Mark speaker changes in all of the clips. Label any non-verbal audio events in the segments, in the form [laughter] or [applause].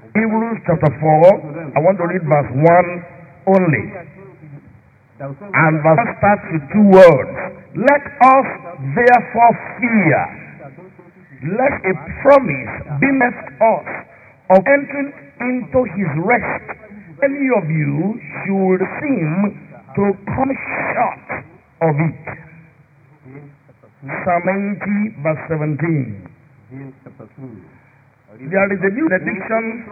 Speaker 1: Hebrews chapter 4, I want to read verse 1 only. And verse starts with two words. Let us therefore fear, lest a promise be left us of entering into his rest. Any of you should seem to come short of it. Psalm 90 verse 17. There is a new benediction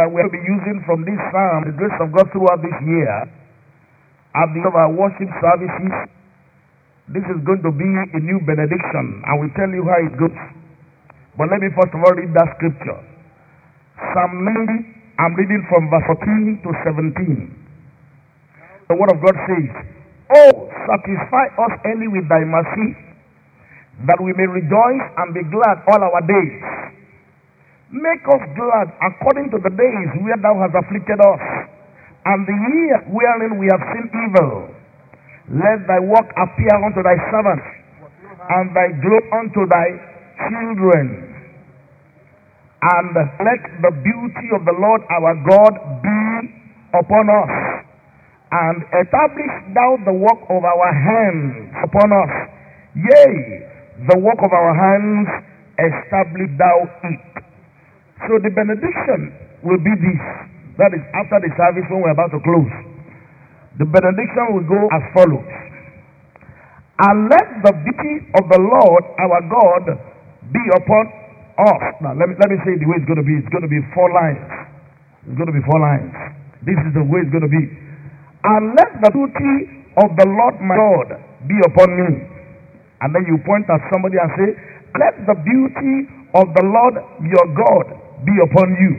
Speaker 1: that we'll be using from this psalm, the grace of God throughout this year, at the end of our worship services. This is going to be a new benediction, and we tell you how it goes. But let me first of all read that scripture. Psalm 90, I'm reading from verse 14 to 17. The word of God says, Oh, satisfy us early with thy mercy, that we may rejoice and be glad all our days. Make us glad according to the days where thou hast afflicted us, and the year wherein we have seen evil. Let thy work appear unto thy servants, and thy glory unto thy children. And let the beauty of the Lord our God be upon us, and establish thou the work of our hands upon us. Yea, the work of our hands establish thou it. So the benediction will be this. That is after the service when we're about to close. The benediction will go as follows. And let the beauty of the Lord our God be upon us. Now let me let me say the way it's going to be. It's going to be four lines. It's going to be four lines. This is the way it's going to be. And let the beauty of the Lord my God be upon me. And then you point at somebody and say, Let the beauty of the Lord your God be upon you.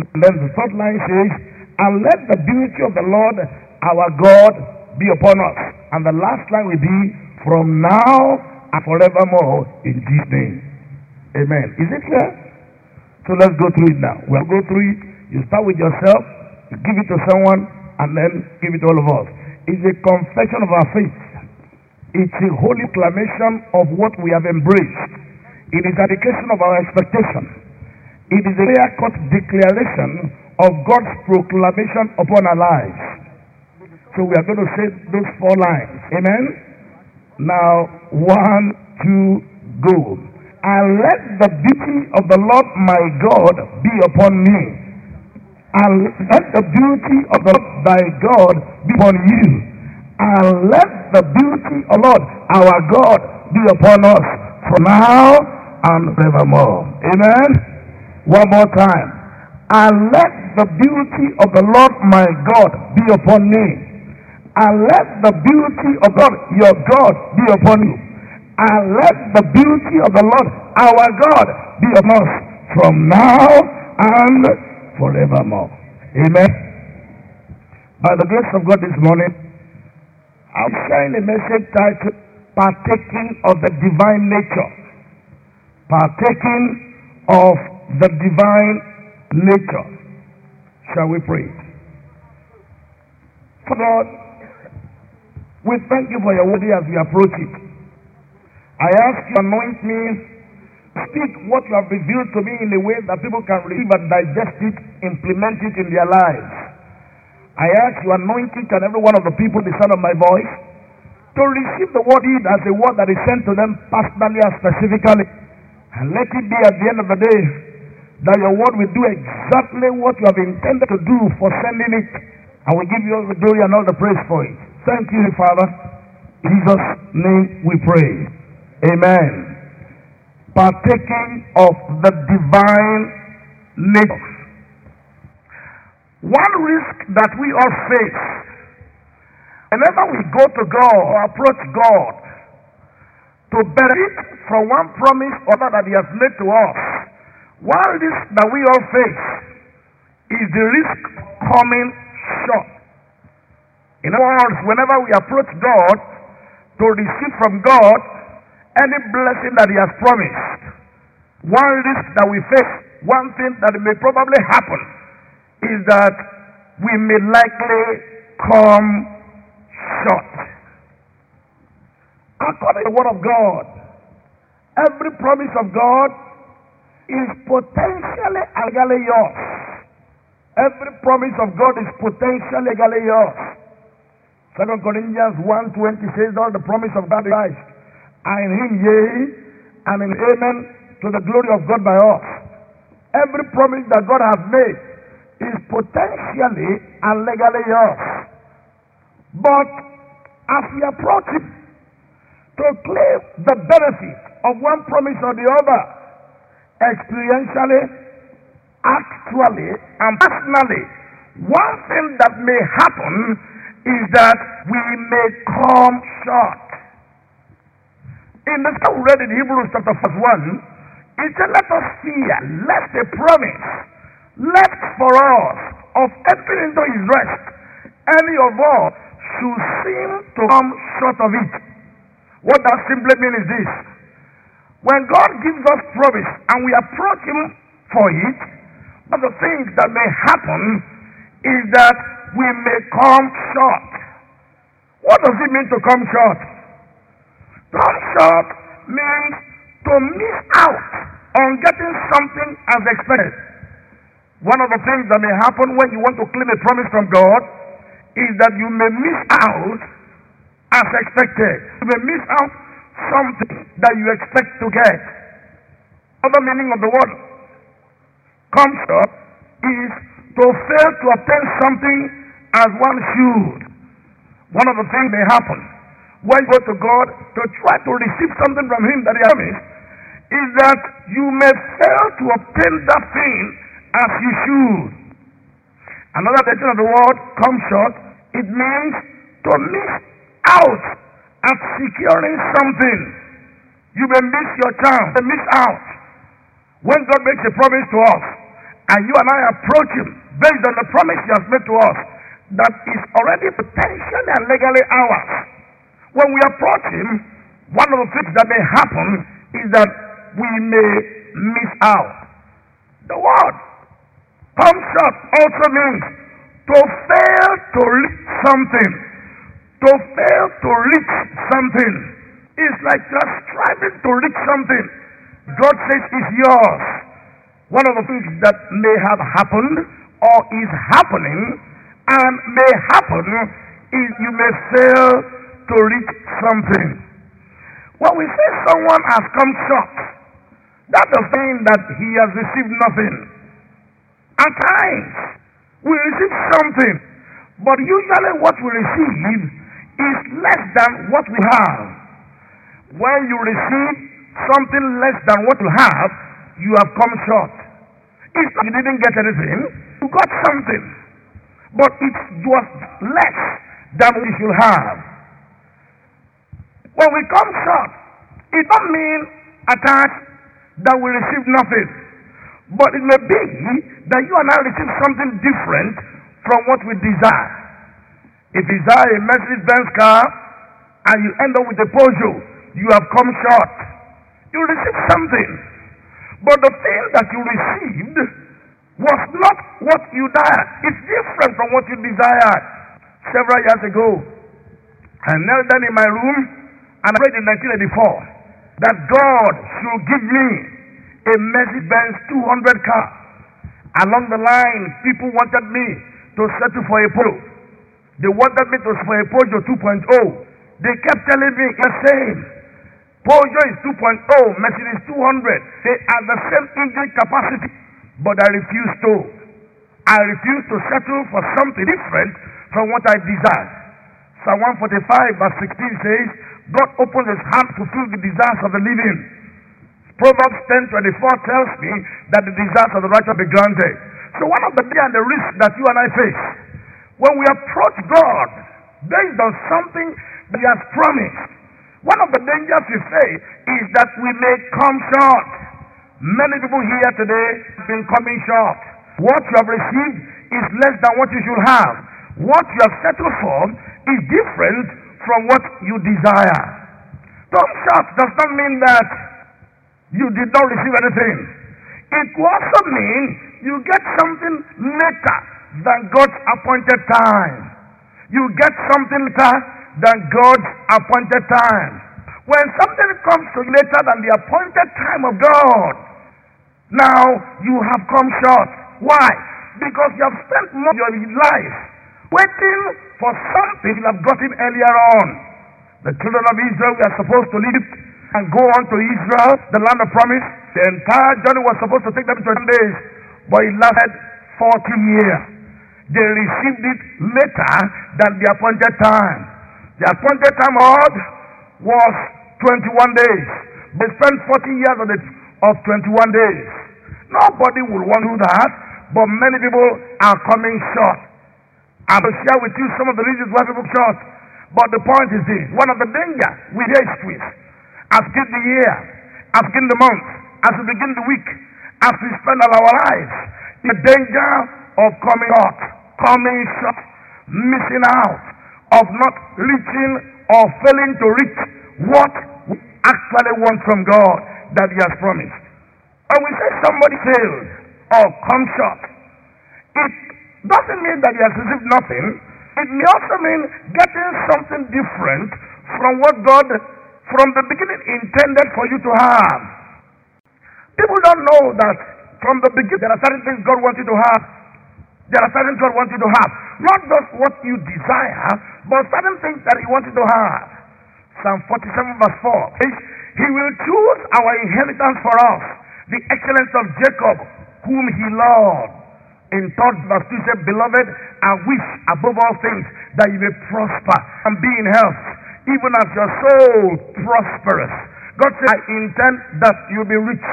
Speaker 1: And then the third line says, And let the beauty of the Lord our God be upon us. And the last line will be, From now and forevermore in Jesus' name. Amen. Is it clear? So let's go through it now. We'll go through it. You start with yourself, you give it to someone, and then give it to all of us. It's a confession of our faith. It's a holy clamation of what we have embraced. It is a declaration of our expectation. It is a clear-cut declaration of God's proclamation upon our lives. So we are going to say those four lines. Amen? Now, one, two, go. And let the beauty of the Lord my God be upon me. And let the beauty of the Lord thy God be upon you. And let the beauty of Lord our God be upon us from now and forevermore. Amen. One more time. And let the beauty of the Lord my God be upon me. And let the beauty of God your God be upon you. And let the beauty of the Lord our God be upon us from now and forevermore. Amen. By the grace of God this morning, I'm sharing a message titled Partaking of the Divine Nature. Partaking of the Divine Nature. Shall we pray? For God, we thank you for your word as we approach it. I ask you anoint me, speak what you have revealed to me in a way that people can receive and digest it, implement it in their lives. I ask you anoint each and every one of the people, the sound of my voice, to receive the word in as a word that is sent to them personally and specifically. And let it be at the end of the day that your word will do exactly what you have intended to do for sending it. And we give you all the glory and all the praise for it. Thank you, Father. In Jesus' name we pray. Amen. Partaking of the divine nature. One risk that we all face whenever we go to God or approach God to benefit from one promise or other that He has made to us, one risk that we all face is the risk coming short. In other words, whenever we approach God to receive from God any blessing that He has promised, one risk that we face, one thing that may probably happen, is that we may likely come short. According to the Word of God, every promise of God is potentially legally yours. Every promise of God is potentially legally yours. Second Corinthians 1.20 says all the promise of God is Christ. And in him yea, and in amen to the glory of God by us. Every promise that God has made is potentially and legally yours. But as we approach Him to claim the benefit of one promise or the other, experientially, actually, and personally, one thing that may happen is that we may come short. In the stuff we read in Hebrews chapter 1, it said, Let us fear lest a promise left for us of entering into his rest, any of us should seem to come short of it. What that simply means is this. When God gives us promise and we approach him for it, one of the things that may happen is that we may come short. What does it mean to come short? Come short means to miss out on getting something as expected. One of the things that may happen when you want to claim a promise from God is that you may miss out as expected. You may miss out something that you expect to get. Other meaning of the word comes up is to fail to obtain something as one should. One of the things may happen when you go to God to try to receive something from Him that He has is that you may fail to obtain that thing as you should. Another definition of the word come short, it means to miss out at securing something. You may miss your chance, you miss out. When God makes a promise to us, and you and I approach Him based on the promise He has made to us, that is already potentially and legally ours. When we approach Him, one of the things that may happen is that we may miss out. The word Come short also means to fail to reach something. To fail to reach something is like just striving to reach something. God says it's yours. One of the things that may have happened or is happening and may happen is you may fail to reach something. When we say someone has come short, that doesn't mean that he has received nothing. At times, we receive something, but usually what we receive is less than what we have. When you receive something less than what you have, you have come short. If you didn't get anything, you got something, but it was less than we should have. When we come short, it don't mean attached that we receive nothing. But it may be that you and I receive something different from what we desire. If you desire a Mercedes Benz car and you end up with a Peugeot, you have come short. You receive something. But the thing that you received was not what you desired. It's different from what you desired. Several years ago, I knelt down in my room and I prayed in 1984 that God should give me a Mercedes Benz 200 car. Along the line, people wanted me to settle for a Polo. They wanted me to for a Peugeot 2.0. They kept telling me the same. Peugeot is 2.0, Mercedes 200. They are the same engine capacity. But I refused to. I refused to settle for something different from what I desired. Psalm 145 verse 16 says, God opens his hand to fill the desires of the living. Proverbs 10 24 tells me that the desires of the righteous be granted. So one of the fear and the risk that you and I face when we approach God based on something that He has promised, one of the dangers we face is that we may come short. Many people here today have been coming short. What you have received is less than what you should have. What you have settled for is different from what you desire. Come short does not mean that you did not receive anything. It also mean you get something later than God's appointed time. You get something later than God's appointed time. When something comes to later than the appointed time of God, Now you have come short. Why? Because you have spent most of your life waiting for something you have gotten earlier on. The children of Israel were supposed to leave and go on to Israel, the land of promise. The entire journey was supposed to take them 20 days, but it lasted 40 years. They received it later than the appointed time. The appointed time of was 21 days. They spent 40 years of, it, of 21 days. Nobody will want to do that, but many people are coming short. I will share with you some of the reasons why people short. But the point is this one of the danger we face with as begin the year, as begin the month, as we begin the week, as we spend all our lives, the danger of coming out, coming short, missing out, of not reaching or failing to reach what we actually want from God that He has promised. And we say somebody failed or come short, it doesn't mean that he has received nothing. It may also mean getting something different from what God from the beginning intended for you to have. People don't know that from the beginning there are certain things God wants you to have. There are certain things God wants you to have. Not just what you desire, but certain things that He wants you to have. Psalm 47 verse 4 He will choose our inheritance for us, the excellence of Jacob, whom He loved. In third verse 2 said, Beloved, I wish above all things that you may prosper and be in health even as your soul prosperous. God said, I intend that you be rich.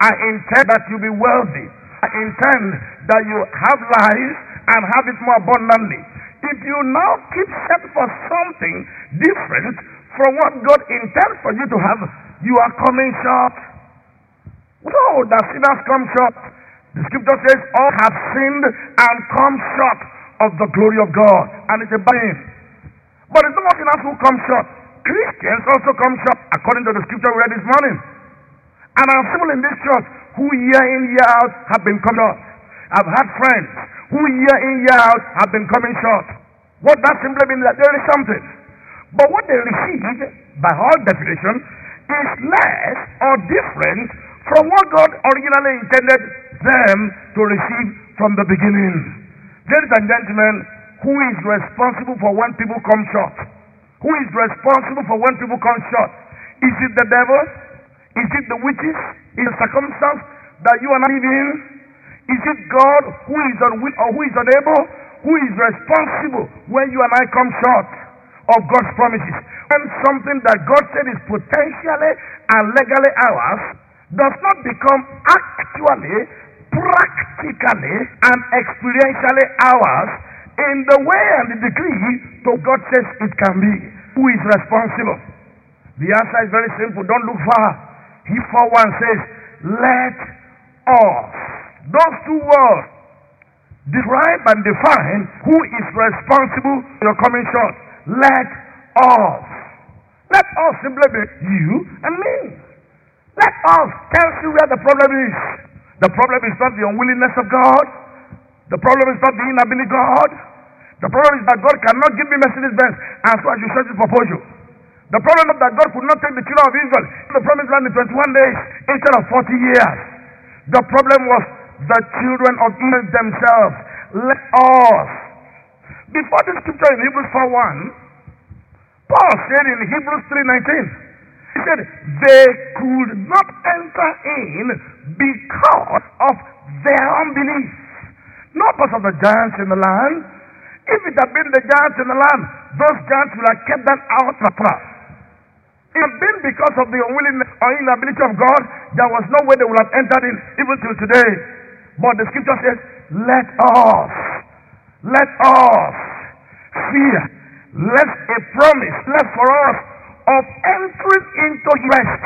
Speaker 1: I intend that you be wealthy. I intend that you have life and have it more abundantly. If you now keep set for something different from what God intends for you to have, you are coming short. No, the sinners come short. The scripture says, All have sinned and come short of the glory of God. And it's a burden. But it's not enough who come short. Christians also come short, according to the scripture we read this morning. And our people in this church who year in, year out have been coming short. I've had friends who year in, year out have been coming short. What that simply means that there is something. But what they receive, by all definition, is less or different from what God originally intended them to receive from the beginning. Ladies and gentlemen, who is responsible for when people come short? Who is responsible for when people come short? Is it the devil? Is it the witches? Is the circumstance that you are not in? Is it God who is unwilling or who is unable? Who is responsible when you and I come short of God's promises? When something that God said is potentially and legally ours does not become actually, practically, and experientially ours, in the way and the degree to God says it can be. Who is responsible? The answer is very simple. Don't look far. He for one says, let us. Those two words describe and define who is responsible for your coming short. Let us. Let us simply be you and me. Let us tell you where the problem is. The problem is not the unwillingness of God. The problem is not the inability of God. The problem is that God cannot give me Mercedes Benz, and so I should search for Peugeot. The problem is that God could not take the children of Israel the promised land in 21 days instead of 40 years. The problem was the children of Israel themselves. Let us. Before the scripture in Hebrews 4 1, Paul said in Hebrews 3 19, he said, they could not enter in because of their unbelief. Not because of the giants in the land. If it had been the giants in the land, those giants would have kept them out of the trap. It had been because of the unwillingness or inability of God, there was no way they would have entered in even till today. But the scripture says, let us, let us fear, lest a promise left for us of entering into rest,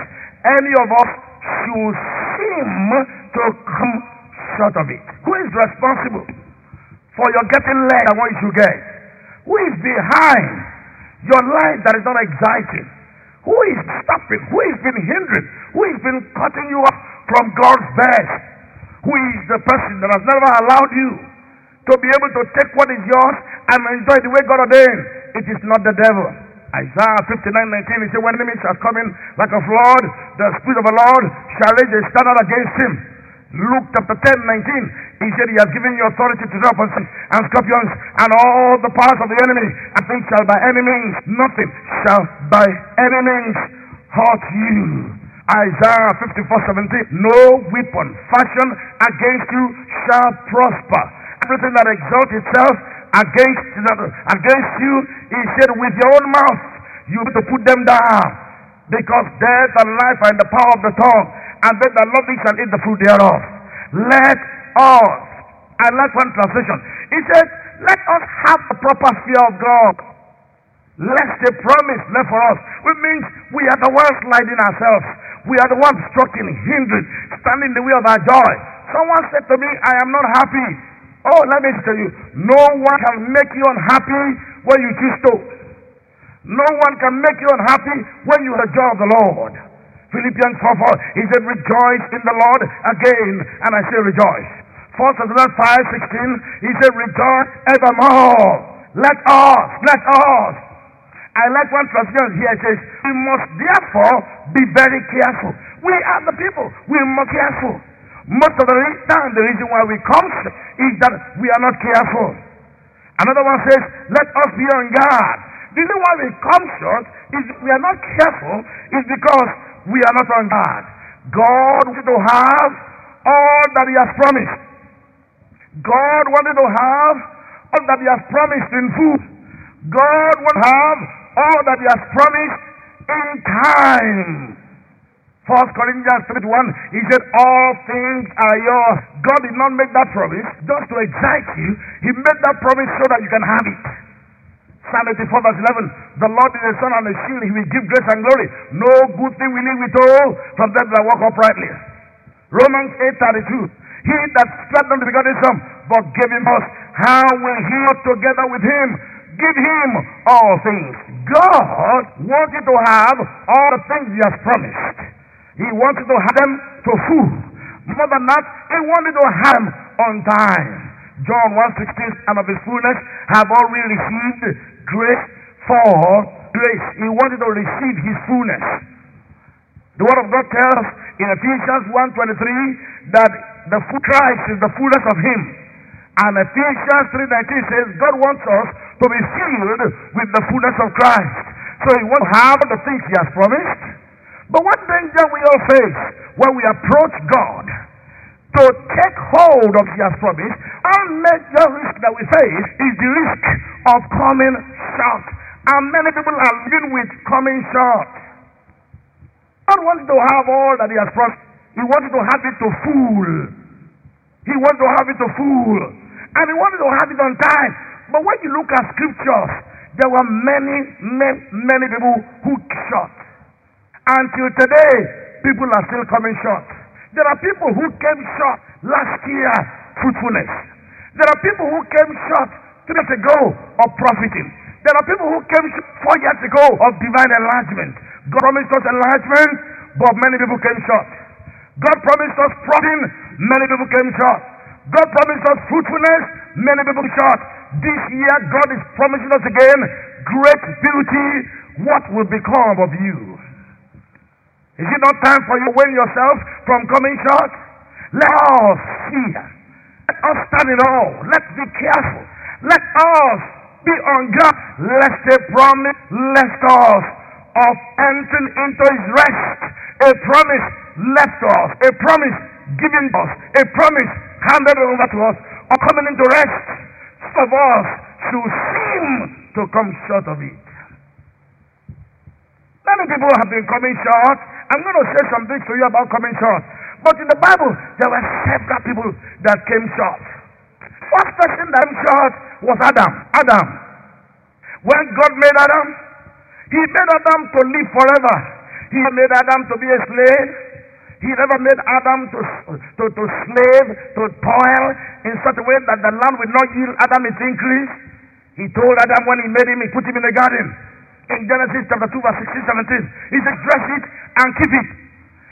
Speaker 1: any of us should seem to come short of it. Who is responsible for your getting less than what you should get? Who is behind your life that is not exciting? Who is stopping? Who has been hindering? Who has been cutting you off from God's best? Who is the person that has never allowed you to be able to take what is yours and enjoy the way God ordained? It is not the devil. Isaiah 59 19, he said, When enemies are coming like a flood, the Spirit of the Lord shall raise a standard against him. Luke chapter 10, 19, he said, He has given you authority to drop and scorpions and all the powers of the enemy, and things shall by any means, nothing shall by any means hurt you. Isaiah 54, 17, no weapon fashioned against you shall prosper. Everything that exalts itself against, against you, he said, with your own mouth, you need to put them down. Because death and life are in the power of the tongue and they that love thee shall eat the fruit thereof. Let us, I like one translation. He said, let us have the proper fear of God. Lest the promise left for us, which means we are the ones sliding ourselves. We are the ones struggling, hindering, standing in the way of our joy. Someone said to me, I am not happy. Oh, let me tell you, no one can make you unhappy when you choose to. No one can make you unhappy when you are the joy of the Lord. Philippians 4 4. He said, Rejoice in the Lord again, and I say rejoice. 1 Thessalonians 5 16. He said, Rejoice evermore. Let us, let us. I like one translation here. It says, We must therefore be very careful. We are the people. We must be careful. Most of the time, the reason why we come is that we are not careful. Another one says, Let us be on guard. The reason why we come short is we are not careful is because we are not on guard. God wanted to have all that He has promised. God wanted to have all that He has promised in food. God wanted to have all that He has promised in time. First Corinthians 3 1, he said, All things are yours. God did not make that promise just to excite you. He made that promise so that you can have it. Psalm 84 verse 11. The Lord is a sun and a shield. He will give grace and glory. No good thing will he withhold from them that walk uprightly. Romans 8 32. He that on the begotten son, but gave him us, how will he not together with him give him all things? God wants you to have all the things he has promised. He wanted to have them to full. More than that, he wanted to have them on time. John 1.16, and of his fullness have already received grace for grace. He wanted to receive his fullness. The word of God tells in Ephesians 1.23 that the Christ is the fullness of him. And Ephesians 3.19 says God wants us to be filled with the fullness of Christ. So he wants to have the things he has promised. But what danger we all face when we approach God to take hold of his promise, our major risk that we face is the risk of coming short. And many people are living with coming short. God wants to have all that he has promised. He wants to have it to full. He wants to have it to full. And he wants to have it on time. But when you look at scriptures, there were many, many, many people who short. Until today, people are still coming short. There are people who came short last year, fruitfulness. There are people who came short three years ago of profiting. There are people who came four years ago of divine enlargement. God promised us enlargement, but many people came short. God promised us profit, many people came short. God promised us fruitfulness, many people came short. This year, God is promising us again great beauty. What will become of you? Is it not time for you to win yourself from coming short? Let us fear. Let us stand in awe. Let's be careful. Let us be on guard lest a promise left us of entering into his rest. A promise left us. A promise given us. A promise handed over to us of coming into rest. Some of us should seem to come short of it. Many people have been coming short. I'm going to say some things to you about coming short. But in the Bible, there were several people that came short. First person that came short was Adam. Adam. When God made Adam, He made Adam to live forever. He made Adam to be a slave. He never made Adam to, to, to slave, to toil in such a way that the land would not yield Adam its increase. He told Adam when he made him, he put him in the garden in Genesis chapter 2, verse 16, 17. He said, dress it and keep it.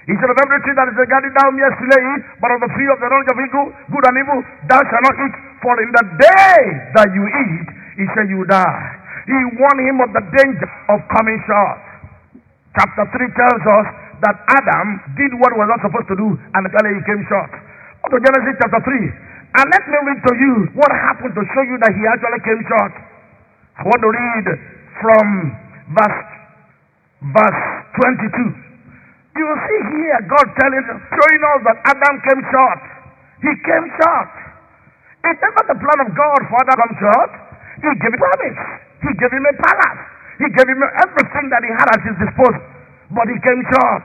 Speaker 1: He said, of every tree that is regarded thou mayest slay but of the tree of the knowledge of evil, good and evil, thou shalt not eat. For in the day that you eat, he said, you die. He warned him of the danger of coming short. Chapter 3 tells us that Adam did what was not supposed to do, and eventually he came short. Go to Genesis chapter 3. And let me read to you what happened to show you that he actually came short. I want to read from verse, verse 22. You see here God telling, us showing us that Adam came short. He came short. It's never the plan of God for Adam come short. He gave him promise. He gave him a palace. He gave him everything that he had at his disposal. But he came short.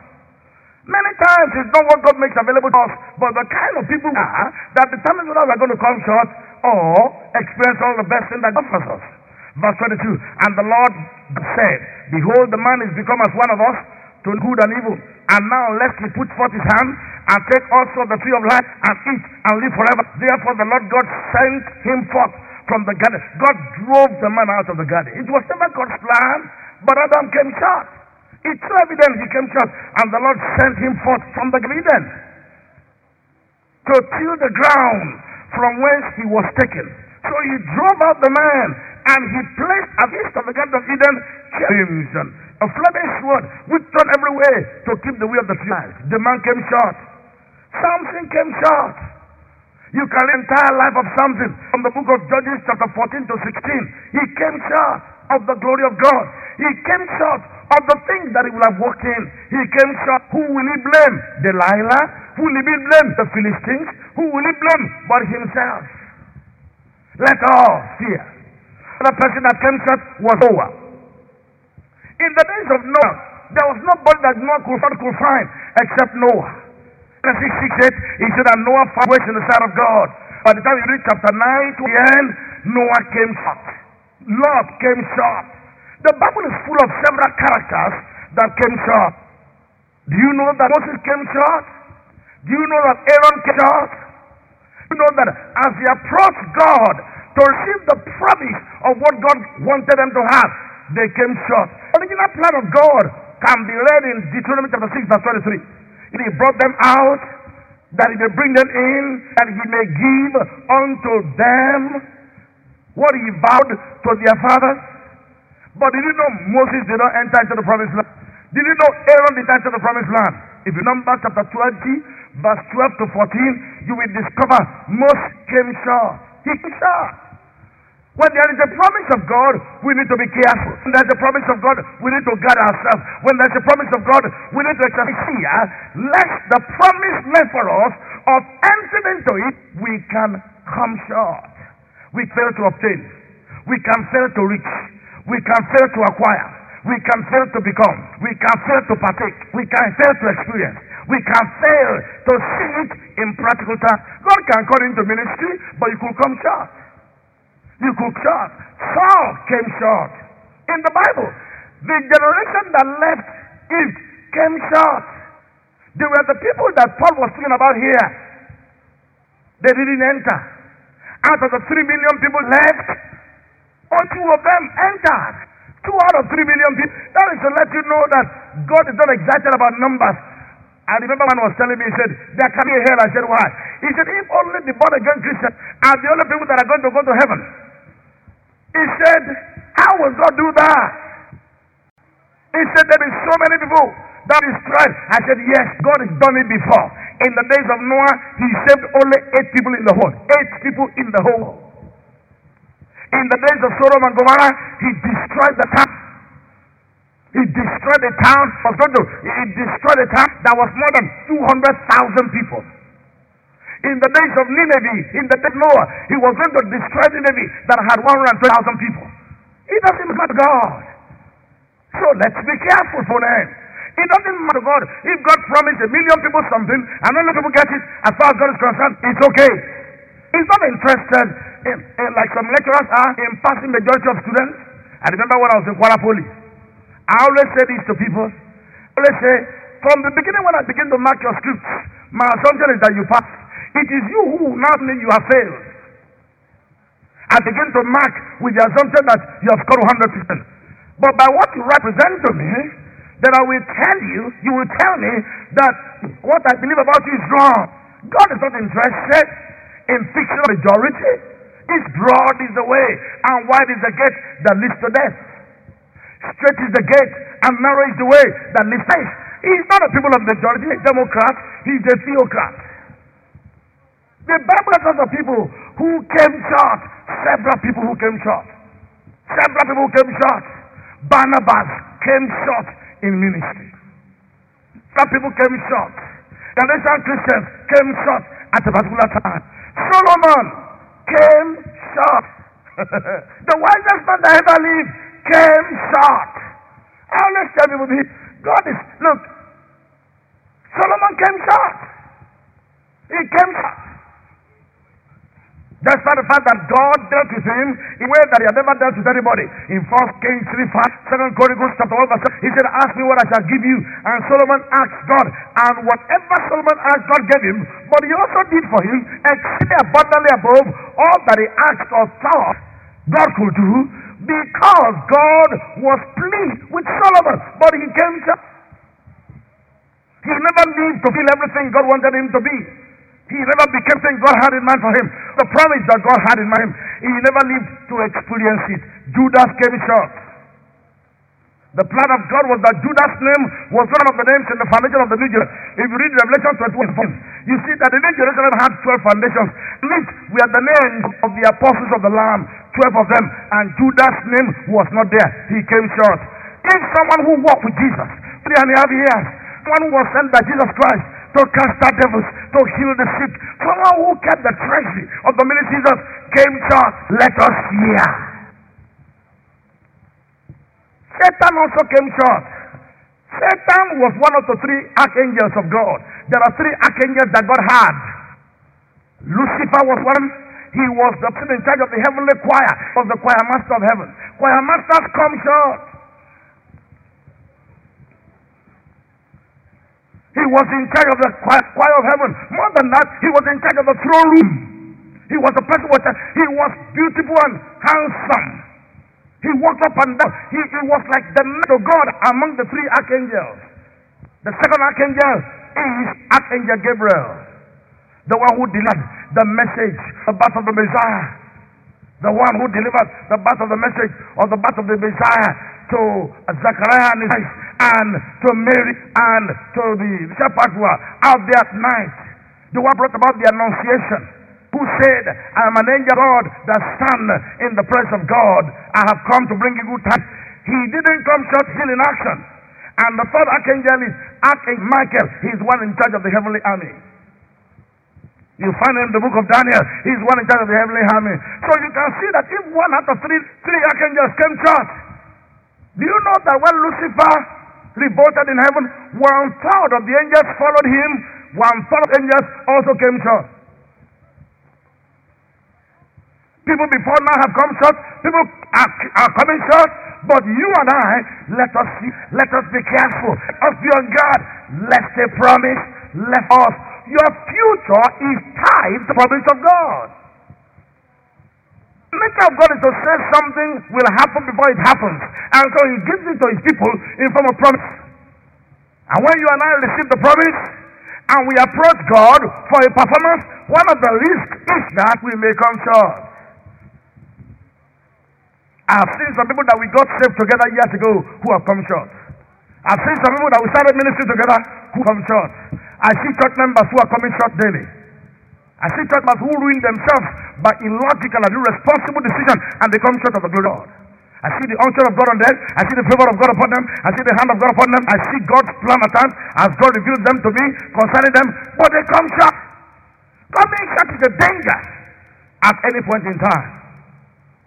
Speaker 1: Many times it's not what God makes available to us, but the kind of people are that determines whether we're going to come short or experience all the best thing that God offers us. Verse 22, and the Lord said, Behold, the man is become as one of us to good and evil. And now lest he put forth his hand and take also the tree of life and eat and live forever. Therefore the Lord God sent him forth from the garden. God drove the man out of the garden. It was never God's plan, but Adam came short. It's evident he came short. And the Lord sent him forth from the garden to till the ground from whence he was taken. So he drove out the man and he placed at east of the Garden of Eden cherubims and a flaming sword which turned every way to keep the way of the flies. The man came short. Something came short. You can read the entire life of Samson from the book of Judges, chapter 14 to 16. He came short of the glory of God. He came short of the things that he would have walked in. He came short. Who will he blame? Delilah? Who will he blame? The Philistines? Who will he blame but himself? Let all fear. The person that came short was Noah. In the days of Noah, there was nobody that Noah could, could find except Noah. Genesis 6 8, he said that Noah found in the sight of God. By the time you read chapter 9 to the end, Noah came short. Lot came short. The Bible is full of several characters that came short. Do you know that Moses came short? Do you know that Aaron came short? Do you know that as they approached God to receive the promise of what God wanted them to have, they came short. The original plan of God can be read in Deuteronomy chapter 6, verse 23. He brought them out, that he may bring them in, and he may give unto them what he vowed to their fathers. But did you know Moses did not enter into the promised land? Did you know Aaron did not enter the promised land? If you number chapter 20, verse 12 to 14, you will discover Moses came short. Came. When there is a promise of God, we need to be careful. When there's a promise of God, we need to guard ourselves. When there's a promise of God, we need to fear, lest the promise meant for us of entering into it, we can come short. We fail to obtain. We can fail to reach. We can fail to acquire. We can fail to become. We can fail to partake. We can fail to experience. We can fail to see it in practical terms. God can call into ministry, but you could come short. You could short. Saul came short. In the Bible, the generation that left Egypt came short. They were the people that Paul was speaking about here. They didn't enter. Out of the three million people left, only two of them entered. Two out of three million people. That is to let you know that God is not excited about numbers. I remember one was telling me, he said, there can be hell. I said, why? He said, if only the born again Christians are the only people that are going to go to heaven. He said, How will God do that? He said, There is so many people that is tried. I said, Yes, God has done it before. In the days of Noah, he saved only eight people in the whole. Eight people in the whole. In the days of Sodom and Gomorrah, he destroyed the town. He destroyed the town. He destroyed the town that was more than 200,000 people. In the days of Nineveh, in the days of Noah, he was going to destroy Nineveh that had 120,000 people. It doesn't matter God. So let's be careful for that. It doesn't matter God. If God promised a million people something and only people get it, as far as God is concerned, it's okay. He's not interested in, in like some lecturers are in passing the majority of students. I remember when I was in Kwara Poly. I always say this to people. I always say, from the beginning when I begin to mark your scripts, my assumption is that you pass. It is you who now think you have failed. I begin to mark with the assumption that you have scored 100%. But by what you represent to me, then I will tell you, you will tell me that what I believe about you is wrong. God is not interested in fixing majority. It's broad is the way, and wide is the gate that leads to death. Straight is the gate, and narrow is the way that leads life. He's not a people of majority, a Democrat. He's a theocrat. The Bible tells of people who came short. Several people who came short. Several people who came short. Barnabas came short in ministry. Some people came short. Galatian Christians came short at a particular time. Solomon came short. [laughs] the wisest man that ever lived came short. I always tell people. God is, look, Solomon came short. He came short. Despite the fact that God dealt with him in a way that he had never dealt with anybody. In 1 Kings 3 5, 2 Chronicles chapter 1 verse 7, he said, Ask me what I shall give you. And Solomon asked God. And whatever Solomon asked, God gave him. But he also did for him exceeding abundantly above all that he asked or thought God could do because God was pleased with Solomon. But he came to. He never lived to feel everything God wanted him to be. He never became something God had in mind for him. The promise that God had in mind, he never lived to experience it. Judas came short. The plan of God was that Judas' name was one of the names in the foundation of the New Jerusalem. If you read Revelation 21, you see that the New Jerusalem had 12 foundations. Which were the names of the apostles of the Lamb, 12 of them, and Judas' name was not there. He came short. If someone who walked with Jesus, three and a half years, someone who was sent by Jesus Christ, to cast out devils, to heal the sick. Someone who kept the treasury of the ministry Jesus came short, let us hear. Satan also came short. Satan was one of the three archangels of God. There are three archangels that God had. Lucifer was one. He was the person in charge of the heavenly choir, was the choir master of heaven. Choir masters come short. He was in charge of the choir of heaven. More than that, he was in charge of the throne room. He was the person with he was beautiful and handsome. He walked up and down. He, he was like the man of God among the three archangels. The second archangel is Archangel Gabriel, the one who delivered the message about the Messiah. The one who delivered the birth of the message of the birth of the Messiah to Zechariah and wife and to Mary and to the shepherds who were out there at night. The one brought about the annunciation who said, I am an angel God that stand in the presence of God. I have come to bring you good tidings. He didn't come short still in action. And the third archangel is Archangel Michael. He's one in charge of the heavenly army. You find him in the book of Daniel. He's one in charge of the heavenly army. So you can see that if one out of three, three archangels came short, do you know that when Lucifer revolted in heaven, one third of the angels followed him, one third of angels also came short. People before now have come short, people are, are coming short, but you and I, let us let us be careful. Let us be on guard, lest promise let us. Your future is tied to the promise of God nature of God is to say something will happen before it happens. And so he gives it to his people in form of promise. And when you and I receive the promise and we approach God for a performance, one of the risks is that we may come short. I've seen some people that we got saved together years ago who have come short. I've seen some people that we started ministry together who come short. I see church members who are coming short daily. I see church members who ruin themselves by illogical and irresponsible decision and they come short of the glory of God. I see the unction of God on them. I see the favor of God upon them. I see the hand of God upon them. I see God's plan at times as God reveals them to me concerning them. But they come short. Coming short is a danger at any point in time.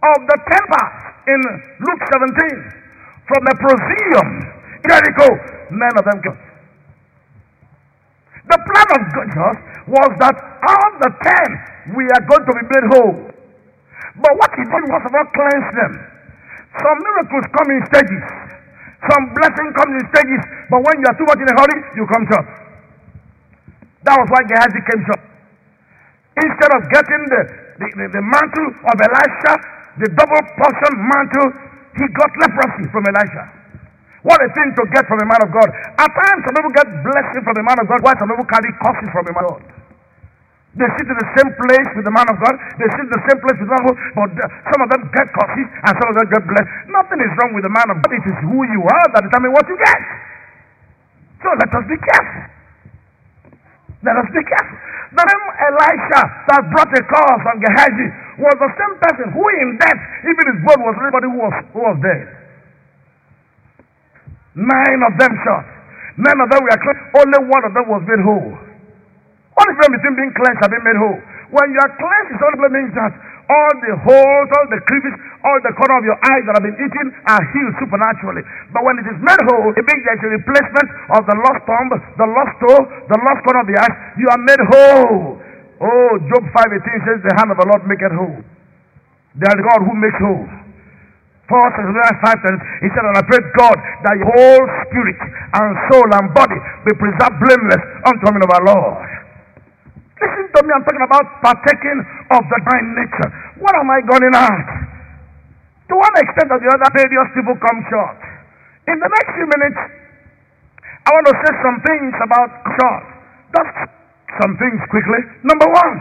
Speaker 1: Of the ten parts in Luke 17, from the proseuum, Jericho, nine of them came. The plan of God was that all the ten we are going to be made whole. But what he did was about cleanse them. Some miracles come in stages. Some blessing comes in stages. But when you are too much in a hurry, you come short. That was why Gehazi came short. Instead of getting the, the, the, the mantle of Elisha, the double portion mantle, he got leprosy from Elisha. What a thing to get from a man of God. At times, some people get blessing from a man of God, while some people carry curses from a man of God. They sit in the same place with the man of God. They sit in the same place with the man of God. But uh, some of them get curses and some of them get blessed. Nothing is wrong with the man of God. It is who you are that determines what you get. So let us be careful. Let us be careful. The same Elisha that brought a call from Gehazi was the same person who in death, even his blood was everybody who was, who was dead. Nine of them shot. Nine of them were cleansed. Only one of them was made whole. What is the difference between being cleansed and being made whole? When you are cleansed, it only means that all the holes, all the crevices, all the corner of your eyes that have been eaten are healed supernaturally. But when it is made whole, it means there's a replacement of the lost thumb, the lost toe, the lost corner of the eye. You are made whole. Oh, Job 5.18 says, the hand of the Lord maketh whole. There is God who makes whole. Paul says in 5 he said, And I pray God that your whole spirit and soul and body be preserved blameless unto the coming of our Lord. Listen to me, I'm talking about partaking of the divine nature. What am I going at? To one extent or the other, various people come short. In the next few minutes, I want to say some things about short. Just some things quickly. Number one,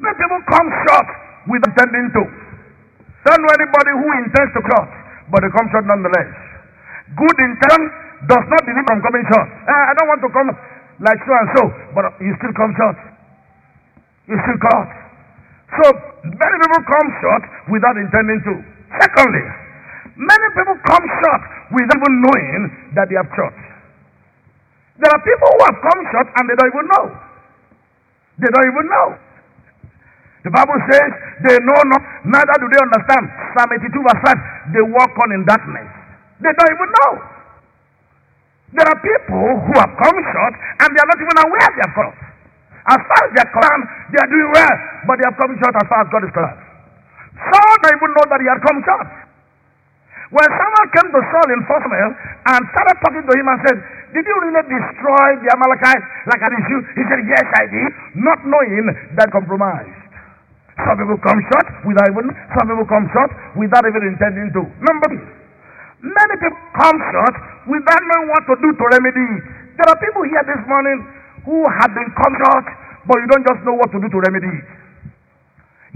Speaker 1: many people come short with attending to. Don't know anybody who intends to cross, but they come short nonetheless. Good intent does not deliver from coming short. Uh, I don't want to come like so and so, but you still come short. You still cross. So many people come short without intending to. Secondly, many people come short without even knowing that they have short. There are people who have come short and they don't even know. They don't even know. The Bible says they know not, neither do they understand. Psalm 82 verse 5, they walk on in darkness. They don't even know. There are people who have come short and they are not even aware they have come. As far as they are concerned, they are doing well, but they have come short as far as God is concerned. Saul don't even know that he had come short. When Samuel came to Saul in 1 Samuel and started talking to him and said, Did you really destroy the Amalekites like I did you? He said, Yes, I did, not knowing that compromised. Some people come short without even, some people come short without even intending to. Number two, many people come short without knowing what to do to remedy. There are people here this morning who have been come short, but you don't just know what to do to remedy it.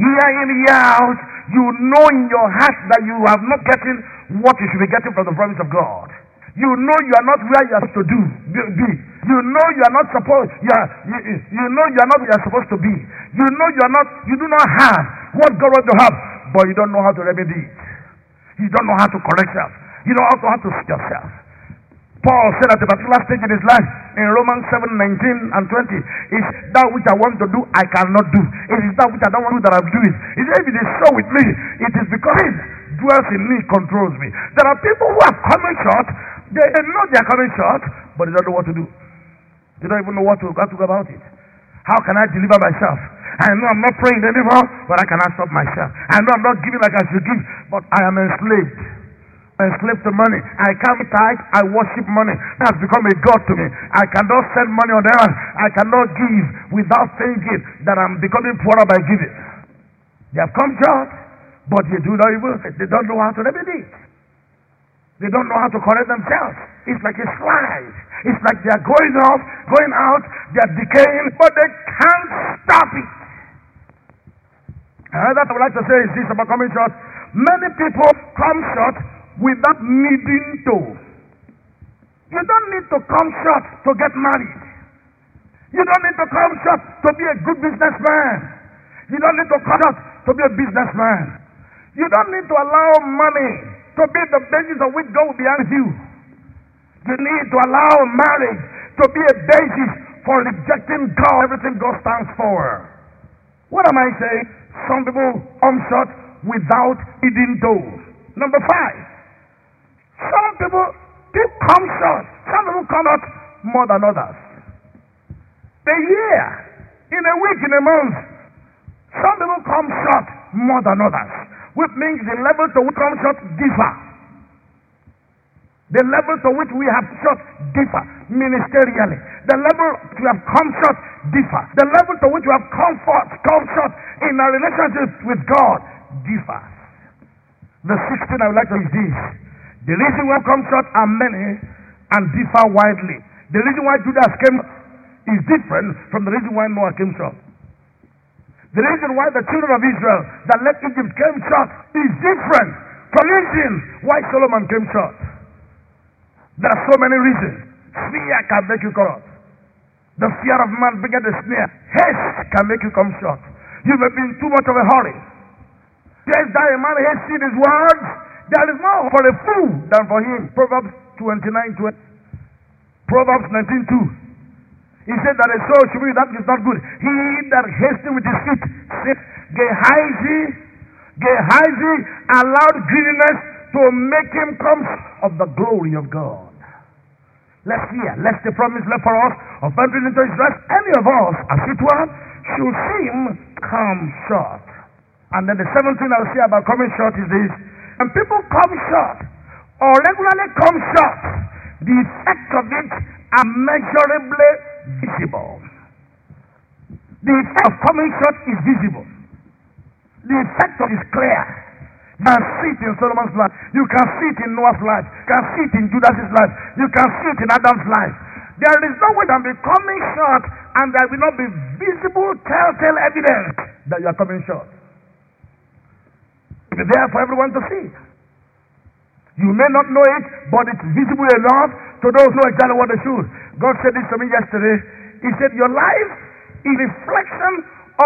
Speaker 1: Year in, year out, you know in your heart that you have not getting what you should be getting from the promise of God. You know you are not where you are to do be. You know you are not supposed you, are, you, you know you are not you are supposed to be. You know you are not you do not have what God wants to have, but you don't know how to remedy it. You don't know how to correct yourself. You don't know how to see yourself. Paul said at a particular stage in his life in Romans 7 19 and 20 is that which I want to do, I cannot do. It is that which I don't want to do that I'm doing. He said, if it is so with me, it is because dwells in me, controls me. There are people who are coming short they know they are coming short, but they don't know what to do. They don't even know what to, how to go about it. How can I deliver myself? I know I'm not praying anymore, but I cannot stop myself. I know I'm not giving like I should give, but I am enslaved. Enslaved to money. I can't tithe. I worship money. It has become a god to me. I cannot send money on earth. I cannot give without thinking that I'm becoming poorer by giving. They have come short, but they do not even. They don't know how to remedy it. They don't know how to correct themselves. It's like a slide. It's like they are going off, going out, they are decaying, but they can't stop it. And that I would like to say is this about coming short. Many people come short without needing to. You don't need to come short to get married. You don't need to come short to be a good businessman. You don't need to come short to be a businessman. You don't need to allow money to be the basis of which God will be you. You need to allow marriage to be a basis for rejecting God, everything God stands for. What am I saying? Some people come short without eating dough. Number five, some people, people come short. Some people come out more than others. A year, in a week, in a month, some people come short more than others which means the level to which come short differ. The level to which we have short differ ministerially. The level we have come short differ. The level to which we have come, comfort, come short in our relationship with God differs. The sixth thing I would like to is this. The reason why come short are many and differ widely. The reason why Judas came is different from the reason why Noah came short. The reason why the children of Israel that left Egypt came short is different from reason why Solomon came short. There are so many reasons. Fear can make you corrupt. The fear of man bigger the snare. Haste can make you come short. You may be in too much of a hurry. Just that a man hates his words. There is more for a fool than for him. Proverbs 29 20. Proverbs 19 2. He said that a soul should be that is not good. He that hastens with his feet, said, Gehazi, Gehazi allowed greediness to make him come of the glory of God. Let's hear, lest the promise left for us of entering into his rest, any of us, as it were, should seem come short. And then the seventh thing I'll say about coming short is this. When people come short, or regularly come short, the effects of it are measurably visible. The effect of coming short is visible. The effect of is clear. You can see it in Solomon's life. You can see it in Noah's life. You can see it in Judas's life. You can see it in Adam's life. There is no way that be coming short and there will not be visible telltale evidence that you are coming short. It be there for everyone to see. You may not know it, but it's visible enough to those who know exactly what they should. God said this to me yesterday. He said, Your life is reflection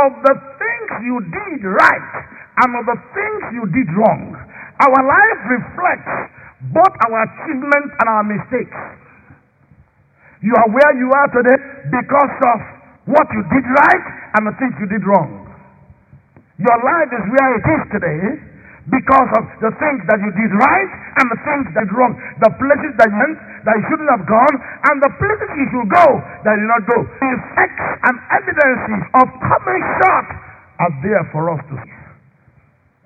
Speaker 1: of the things you did right and of the things you did wrong. Our life reflects both our achievements and our mistakes. You are where you are today because of what you did right and the things you did wrong. Your life is where it is today because of the things that you did right and the things that you did wrong. The places that you went that shouldn't have gone and the places you should go that you did not go. The effects and evidences of coming short are there for us to see.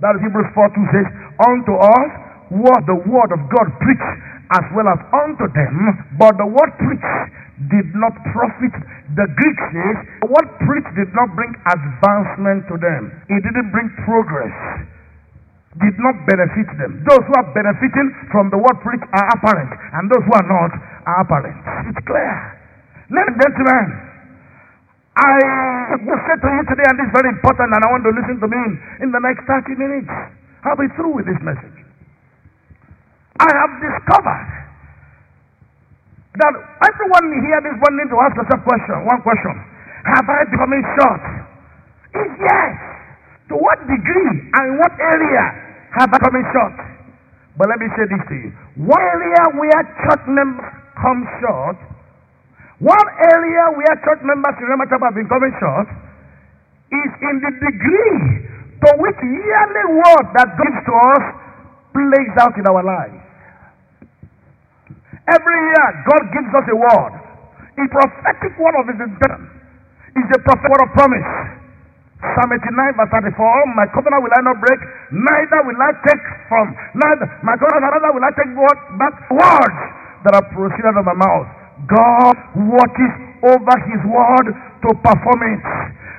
Speaker 1: That is Hebrews 4 2 says, Unto us what the word of God preached, as well as unto them, but the word preached did not profit. The Greek says, the word preached did not bring advancement to them. It didn't bring progress. Did not benefit them. Those who are benefiting from the word preached are apparent, and those who are not are apparent. It's clear. Ladies and gentlemen, I will say to you today, and this is very important, and I want to listen to me in the next 30 minutes. I'll be through with this message. I have discovered that everyone here this morning to ask yourself a question, one question. Have I become short? If yes, to what degree and what area have I come short? But let me say this to you. One area where church members come short one area where church members in Chapel have been coming short is in the degree to which yearly word that gives to us plays out in our lives. Every year, God gives us a word. A prophetic word of his intention is a prophetic word of promise. Psalm 89 verse 34, my covenant will I not break, neither will I take from, neither, my covenant, neither will I take word, back words that are proceeded of my mouth. God watches over his word to perform it.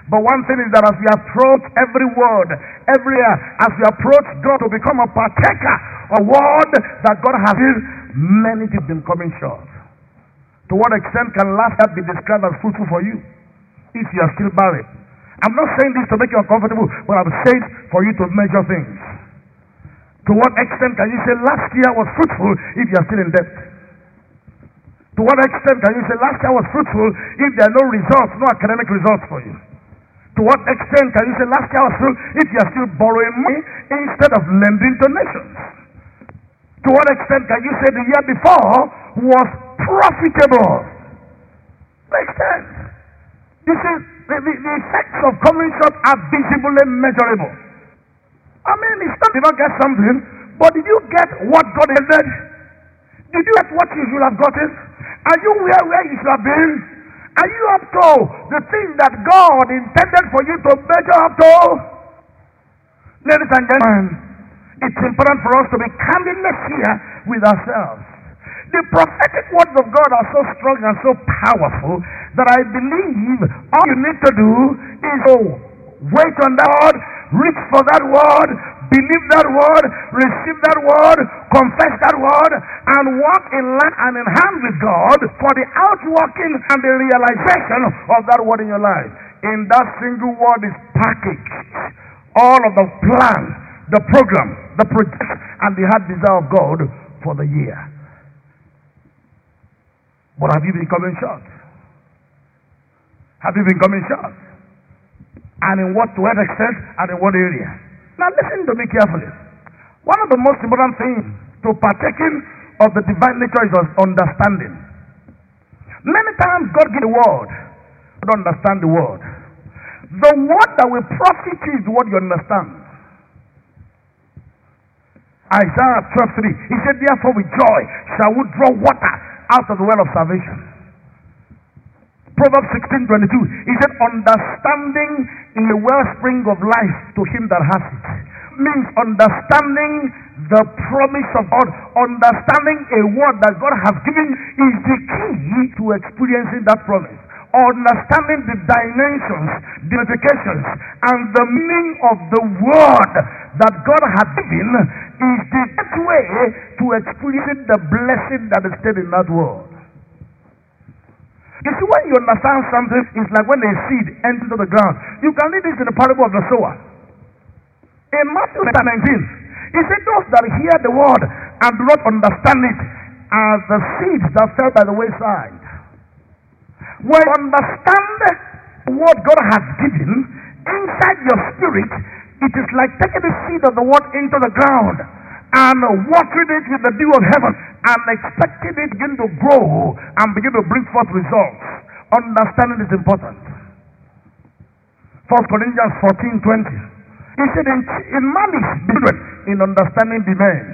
Speaker 1: But one thing is that as we approach every word, every year, as we approach God to become a partaker, a word that God has given, many have been coming short. To what extent can that be described as fruitful for you if you are still barren? I'm not saying this to make you uncomfortable, but I'm saying for you to measure things. To what extent can you say last year was fruitful if you are still in debt? To what extent can you say last year was fruitful if there are no results, no academic results for you? To what extent can you say last year was fruitful if you are still borrowing money instead of lending to nations? To what extent can you say the year before was profitable? Makes sense. You see, the, the, the effects of short are visibly measurable. I mean, it's not did not get something, but did you get what God intended? Did you get what you should have gotten? Are you where, where you should have been? Are you up to the thing that God intended for you to measure up to? Ladies and gentlemen, it's important for us to be candidness here with ourselves. The prophetic words of God are so strong and so powerful that I believe all you need to do is to wait on that word, reach for that word, believe that word, receive that word, confess that word, and walk in line and in hand with God for the outworking and the realization of that word in your life. In that single word is packaged all of the plan, the program, the project, and the heart desire of God for the year. But have you been coming short? Have you been coming short? And in what to what extent and in what area? Now listen to me carefully. One of the most important things to partaking of the divine nature is understanding. Many times God gives the word, but don't understand the word. The word that will profit you is what you understand. Isaiah 12 3. He said, Therefore, with joy shall we draw water out of the well of salvation. Proverbs 16 22. He said, Understanding in the wellspring of life to him that has it. Means understanding the promise of God, understanding a word that God has given is the key to experiencing that promise understanding the dimensions, the implications, and the meaning of the word that God has given is the best way to experiencing the blessing that is still in that word. You see, when you understand something, it's like when a seed enters into the ground. You can read this in the parable of the sower. In Matthew 19, he said, Those that hear the word and do not understand it are the seeds that fell by the wayside. When you understand what God has given inside your spirit, it is like taking the seed of the word into the ground and watering it with the dew of heaven and expecting it begin to grow and begin to bring forth results. Understanding is important. First Corinthians 14 20. He said, In, in is in understanding the man.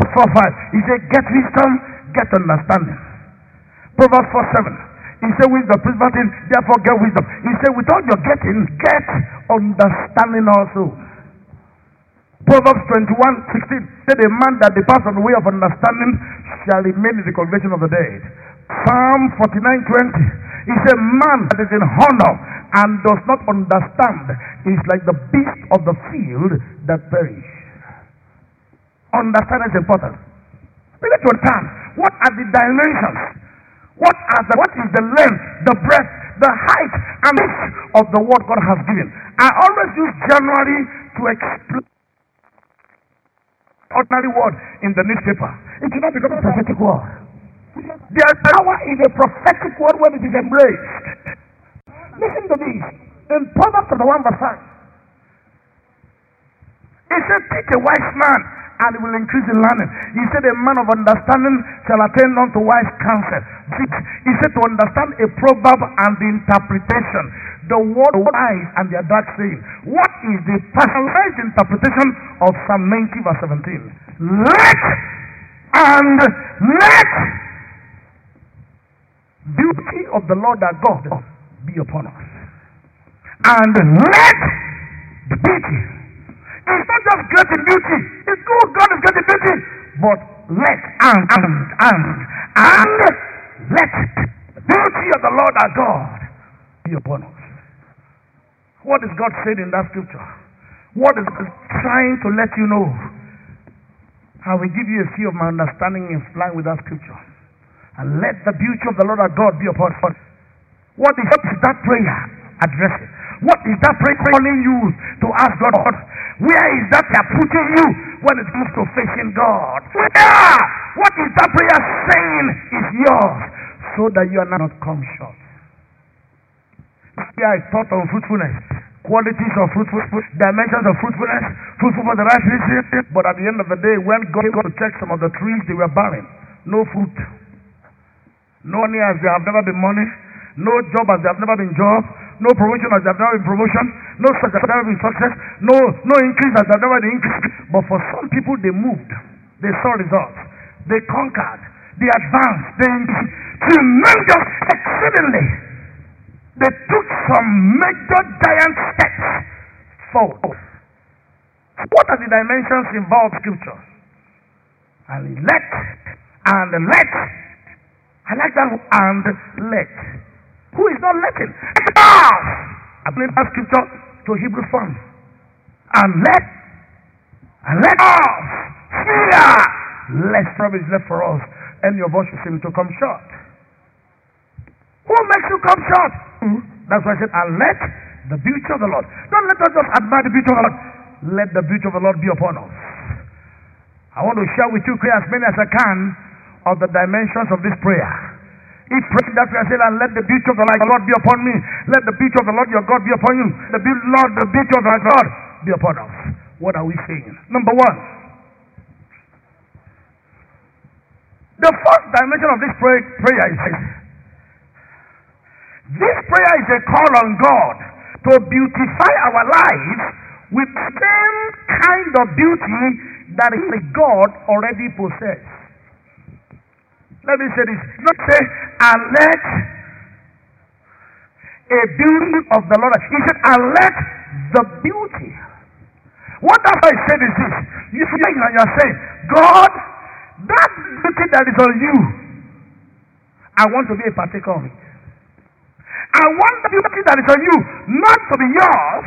Speaker 1: 4 5. He said, Get wisdom, get understanding. Proverbs 4 7. He said, wisdom, principal thing, therefore get wisdom. He said, with all your getting, get understanding also. Proverbs 21, 16 said, a man that departs on the way of understanding shall remain in the congregation of the dead. Psalm 49, 20. He said, man that is in honor and does not understand is like the beast of the field that perish. Understanding is important. We need to what are the dimensions what are the what is the length, the breadth, the height, and width of the word God has given? I always use January to explain ordinary word in the newspaper. It cannot become a prophetic word. There's power in a prophetic word when it is embraced. Listen to this. In Proverbs chapter 1 verse 5. It says, teach a wise man and it will increase in learning. He said, A man of understanding shall attain unto wise counsel. He said, To understand a proverb and the interpretation, the word wise and their dark saying. What is the personalized interpretation of Psalm 90, verse 17? Let and let beauty of the Lord our God be upon us. And let the beauty it's not just great in beauty. It's good. God is great in beauty. But let and and and and let beauty of the Lord our God be upon us. What is God saying in that scripture? What is God trying to let you know? I will give you a few of my understanding in flying with that scripture. And let the beauty of the Lord our God be upon us. What is that prayer addressing? What is that prayer calling you to ask God? Where is that are putting you when it comes to facing God? Where? What is that prayer saying is yours so that you are not come short? Here I thought on fruitfulness, qualities of fruitfulness, dimensions of fruitfulness, fruitful for the right reason. But at the end of the day, when God came to check some of the trees, they were barren. No fruit. No money as they have never been money. No job as they have never been job no promotion as there have never been promotion, no success as there never been success, no, no increase as there never been increase. But for some people, they moved, they saw results, they conquered, they advanced, they increased tremendous, exceedingly. They took some major giant steps forward. What are the dimensions involved scripture? And let, and let, I like that, and let. Who is not letting? I bring that scripture to Hebrew form. And let, and let off fear, lest trouble is left for us. And your voice should seem to come short. Who makes you come short? Mm-hmm. That's why I said, and let the beauty of the Lord. Don't let us just admire the beauty of the Lord. Let the beauty of the Lord be upon us. I want to share with you, pray as many as I can, of the dimensions of this prayer. He prayed that prayer, said, and let the beauty of the Lord be upon me. Let the beauty of the Lord your God be upon you. The beauty, Lord, the beauty of the God be upon us. What are we saying? Number one. The first dimension of this prayer, prayer is this prayer is a call on God to beautify our lives with same kind of beauty that God already possesses. Let me say this. Not say, and let a beauty of the Lord. He said, and let the beauty. What does I say is this. You see, you're saying, God, that beauty that is on you, I want to be a partaker of it. I want the beauty that is on you not to be yours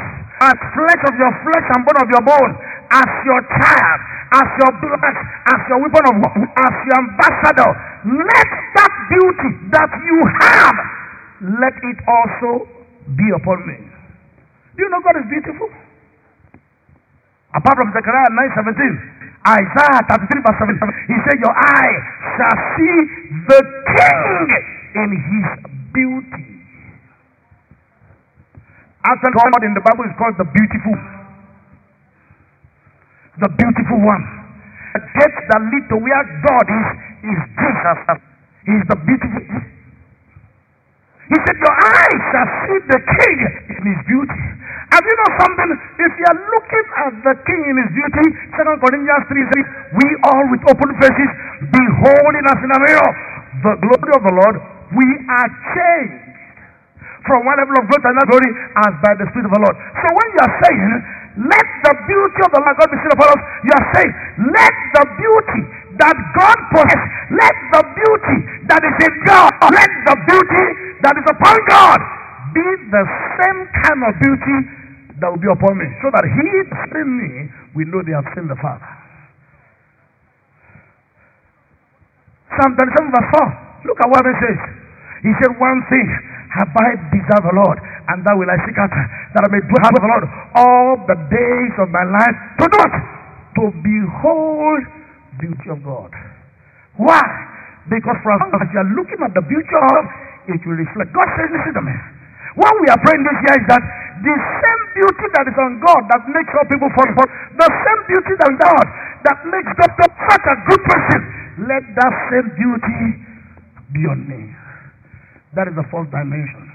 Speaker 1: as flesh of your flesh and bone of your bone, as your child, as your blood, as your weapon of war, as your ambassador. Let that beauty that you have, let it also be upon me. Do you know God is beautiful? Apart from Zechariah 9 17, Isaiah 33 verse 7, he said, Your eye shall see the king in his beauty. After God in the Bible is called the beautiful the beautiful one. The gate that lead to where God is, is Jesus. He is the beautiful. He said, Your eyes shall see the king in his beauty. Have you know something? If you are looking at the king in his beauty, Second Corinthians 3 says, We all with open faces, beholding us in a mirror the glory of the Lord, we are changed from one level of growth to another glory as by the Spirit of the Lord. So when you are saying, let the beauty of the Lord God be seen upon us. You are saying, let the beauty that God possesses, let the beauty that is in God, let the beauty that is upon God be the same kind of beauty that will be upon me. So that he in me we know they have seen the Father. Psalm 37 verse 4. Look at what it says. He said, One thing have I desired the Lord, and that will I seek after, that I may dwell with the Lord all the days of my life. To do what? To behold beauty of God. Why? Because for as you are looking at the beauty of God, it will reflect. God says, listen to me. What we are praying this year is that the same beauty that is on God that makes all people fall apart, the same beauty that is God that makes God such a good person, let that same beauty be on me. That is the fourth dimension.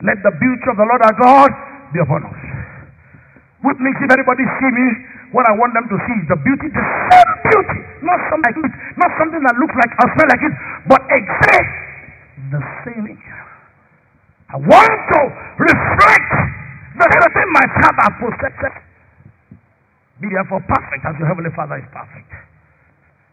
Speaker 1: Let the beauty of the Lord our God be upon us. Means if anybody see me, what I want them to see is the beauty, the same beauty, not something like it, not something that looks like or smell like it, but exactly the same. I want to reflect the same my Father possesses. Be therefore perfect as your heavenly Father is perfect.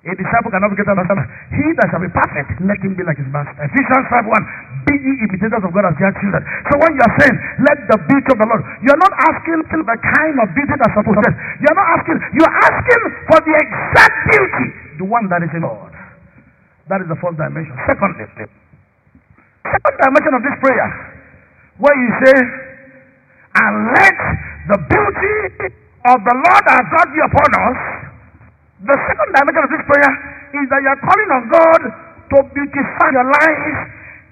Speaker 1: A disciple cannot greater than He that shall be perfect, let him be like his master. Ephesians 5 1. Be ye imitators of God as dear children. So when you are saying, let the beauty of the Lord, you are not asking for the kind of beauty that's supposed to You are not asking, you are asking for the exact beauty, the one that is in God. That is the first dimension. Secondly, second dimension of this prayer, where you say, and let the beauty of the Lord our God be upon us the second dimension of this prayer is that you are calling on God to beautify your life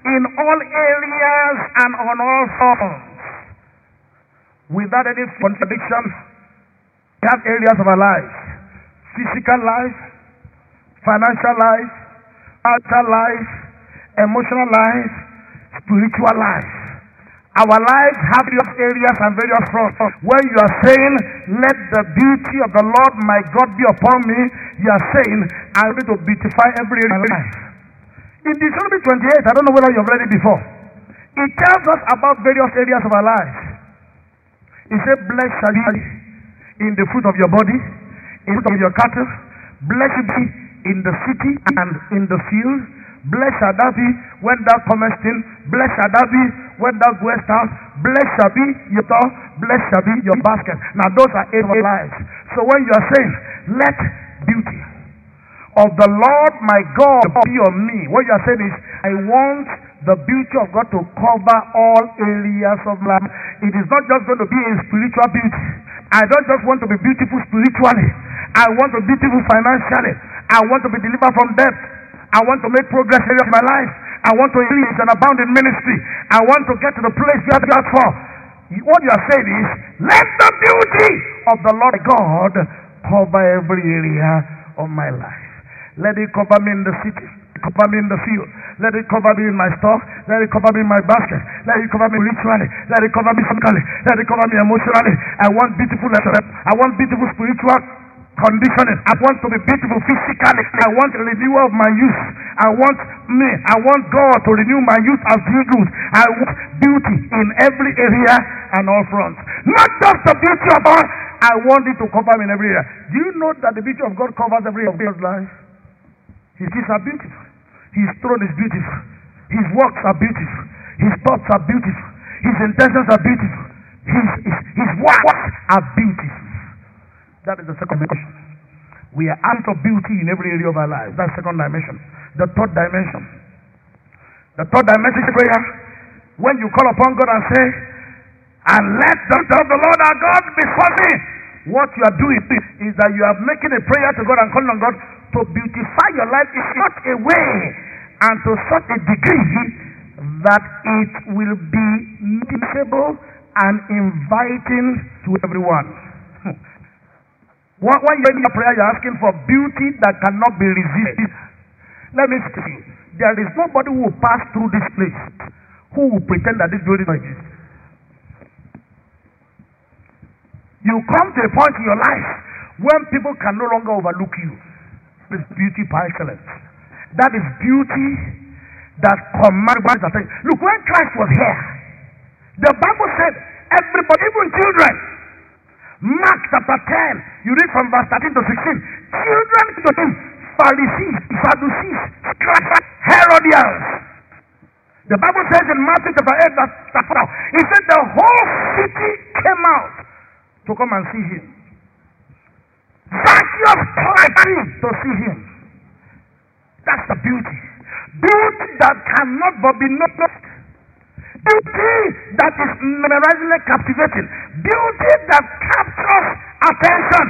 Speaker 1: in all areas and on all forms. Without any contradiction, we have areas of our life physical life, financial life, outer life, emotional life, spiritual life. Our lives have various areas and various fronts. When you are saying, Let the beauty of the Lord my God be upon me, you are saying, I'm going to beautify every area of my life. In Deuteronomy 28, I don't know whether you've read it before, it tells us about various areas of our lives. It said, Blessed shall you in the fruit of your body, in the fruit of your cattle, blessed be in the city and in the field. Blessed shall thou be when thou comest in. Blessed shall thou be when thou goest out. Blessed shall be your door. Blessed shall be your basket. Now those are eight lives. So when you are saying, let beauty of the Lord my God be on me, what you are saying is, I want the beauty of God to cover all areas of life. It is not just going to be a spiritual beauty. I don't just want to be beautiful spiritually. I want to be beautiful financially. I want to be delivered from debt. I want to make progress in my life. I want to increase and abound in ministry. I want to get to the place you have asked for. What you are saying is, let the beauty of the Lord God cover every area of my life. Let it cover me in the city cover me in the field. Let it cover me in my store. Let it cover me in my basket. Let it cover me ritually. Let it cover me physically. Let it cover me emotionally. I want beautiful I want beautiful spiritual conditioning. I want to be beautiful physically. I want renewal of my youth. I want me. I want God to renew my youth as eagles. I want beauty in every area and all fronts. Not just the beauty of God. I want it to cover me in every area. Do you know that the beauty of God covers every area of God's life? His gifts are beautiful. His throne is beautiful. His works are beautiful. His thoughts are beautiful. His intentions are beautiful. His, his, his works are beautiful. That is the second dimension. We are out of beauty in every area of our lives. That's second dimension. The third dimension. The third dimension is prayer. When you call upon God and say, and let the, the Lord our God be for me. What you are doing is that you are making a prayer to God and calling on God to beautify your life in such a way and to such a degree that it will be noticeable and inviting to everyone. When you're in your prayer, you're asking for beauty that cannot be resisted. Let me say, there is nobody who will pass through this place who will pretend that this building exists. You come to a point in your life when people can no longer overlook you. This beauty by excellence. That is beauty that commands attention. Look, when Christ was here, the Bible said, everybody, even children, Mark chapter 10, you read from verse 13 to 16. Children to him, Pharisees, Sadducees, scribes, Herodians. The Bible says in Matthew chapter 8, verse 4, it said the whole city came out to come and see him. Zacchaeus climbing to see him. That's the beauty. Beauty that cannot but be noticed. Beauty that is memorizingly captivating. Beauty that captures attention.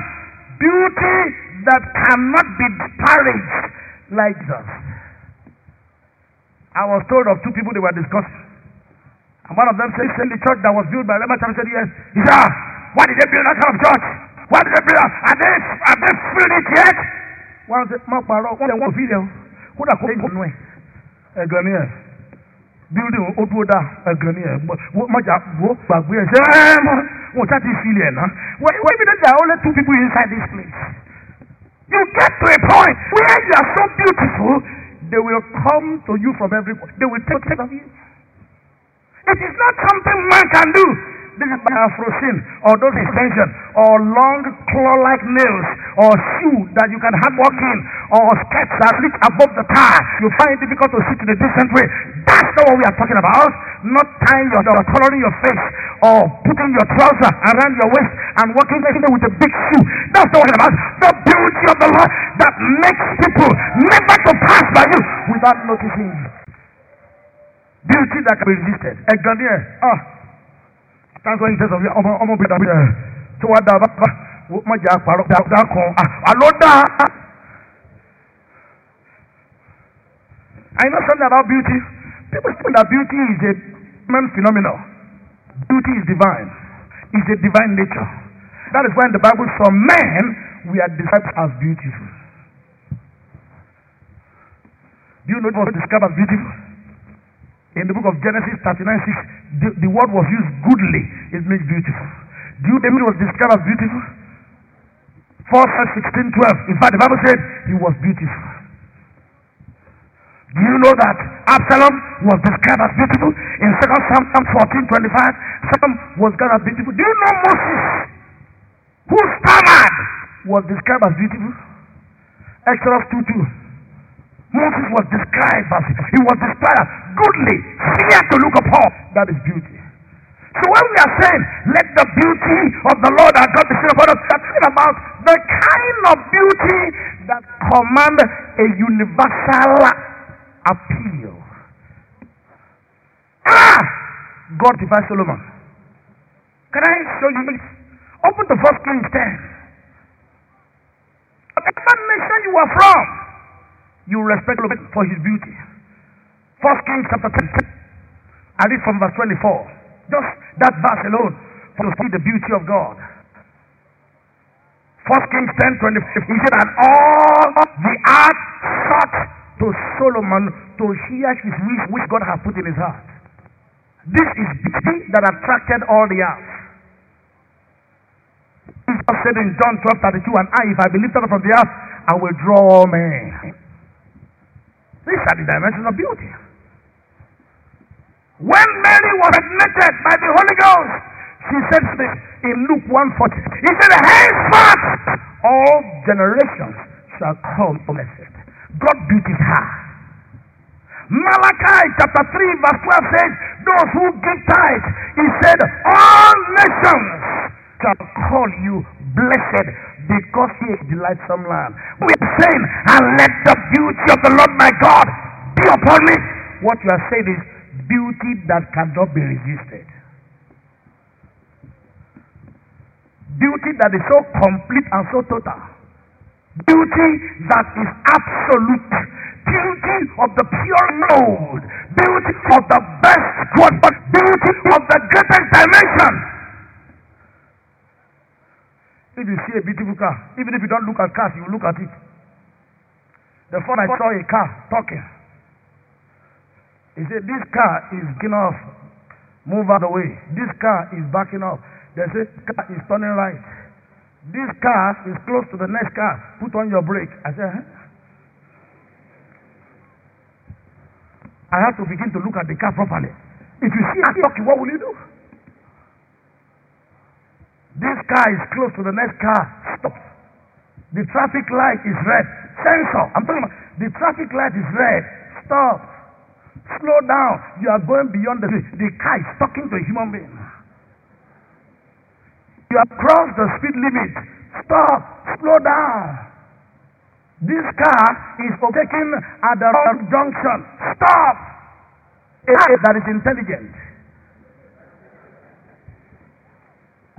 Speaker 1: Beauty that cannot be disparaged like this. I was told of two people they were discussing. And one of them said, in the church that was built by Rhema Chapel said, yes. He said, ah, why did they build that kind of church? Why did they build that? Are they, are they it yet? One said, ma paro, wọ́n lè wọ́n fi lẹ̀ o. Kódà kó lè nù ẹ̀. Ẹ̀ building ó dúró dá ẹ̀gàn ni ẹ̀ mọ̀jà wo gbàgbé ẹ̀ ṣe ẹ̀ mọ̀ wọ́n ṣáà ti fi ilẹ̀ náà. Wait a minute, there are only two people inside this place. You get to a point where you are so beautiful, they will come to you from everywhere. They will take care of you. It is not something man can do. This is by afrosin or those extensions or long claw-like nails or shoe that you can hard walk in or skirts that reach above the thigh. You find it difficult to sit in a decent way. That's not what we are talking about. Not tying your or coloring your face or putting your trouser around your waist and walking with a big shoe. That's not what we're about. The beauty of the Lord that makes people never to pass by you without noticing you. Beauty that can be resisted. Ẹ̀ ah why he says ọmọ ọmọ bíi dàbí ẹ̀ tí wọ́n dà bá má jẹ́ àpárọ̀ dà kan àlọ́ dà. I know something about beauty. People think that beauty is a human phenomenon. Beauty is divine. It's a divine nature. That is why in the Bible, some men we are described as beautiful. Do you know what is described as beautiful? In the book of Genesis 39 6, the, the word was used goodly. It means beautiful. Do you it was described as beautiful? 4 16 12. In fact, the Bible said he was beautiful. Do you know that Absalom was described as beautiful? In 2 Samuel 14 25, Absalom was described as beautiful. Do you know Moses, who stammered, was described as beautiful? Exodus 2 2. Moses was described as he was described as goodly, fair to look upon. That is beauty. So when we are saying, let the beauty of the Lord our God be seen upon us, we are talking about the kind of beauty that commands a universal appeal. Ah! God devised Solomon. Can I show you this? Open the first Kings 10. Whatever nation you are from, you respect God for his beauty. First Kings chapter 10. I read from verse 24. Just that verse alone to see the beauty of God. First Kings 10 25. He said, And all the earth sought to Solomon to hear his wish which God had put in his heart. This is beauty that attracted all the earth. Jesus said in John 12 32, And I, if I be lifted up from the earth, I will draw men. These are the dimensions of beauty. When Mary was admitted by the Holy Ghost, she said to this in Luke 140. He said, Henceforth, all generations shall call blessed. God beauties her. Malachi chapter 3, verse 12 says, Those who give tithes, he said, All nations shall call you blessed because he is delightsome land. Are saying, and let the beauty of the Lord my God be upon me. What you are saying is beauty that cannot be resisted. Beauty that is so complete and so total. Beauty that is absolute. Beauty of the pure mode. Beauty of the best quality. Beauty of the greatest dimension. If you see a beautiful car, even if you don't look at cars, you look at it. The first I saw a car talking. He said, This car is getting off. Move out of the way. This car is backing up. They say, car is turning right. This car is close to the next car. Put on your brake. I said, huh? I have to begin to look at the car properly. If you see a talking, what will you do? This car is close to the next car. Stop. The traffic light is red. Sensor. I'm talking about the traffic light is red. Stop. Slow down. You are going beyond the the car is talking to a human being. You have crossed the speed limit. Stop. Slow down. This car is overtaking at the wrong junction. Stop. A car that is intelligent.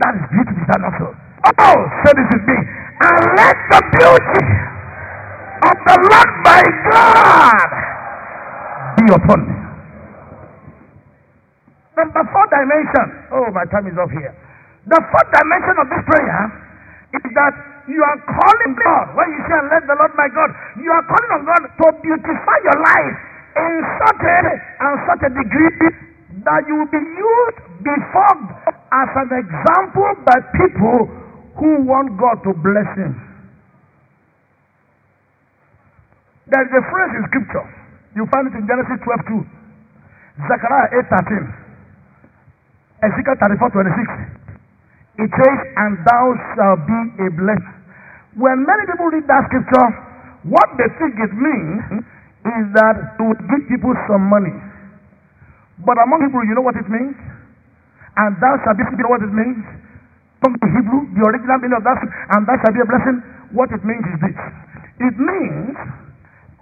Speaker 1: That is beauty, is that not so? Oh, say this is me. And let the beauty of the Lord my God be upon me. Number four dimension. Oh, my time is up here. The fourth dimension of this prayer is that you are calling God. When you say, let the Lord my God, you are calling on God to beautify your life in such a and such a degree that you will be used before as an example by people who want God to bless him. There is a phrase in scripture. You find it in Genesis 12 2. Zechariah 8 13. Ezekiel 34 26. It says, And thou shalt be a blessing. When many people read that scripture, what they think it means is that to give people some money. But among people, you know what it means? and thou shalt be, you know what it means? From the Hebrew, the original meaning of that, and thou shalt be a blessing. What it means is this. It means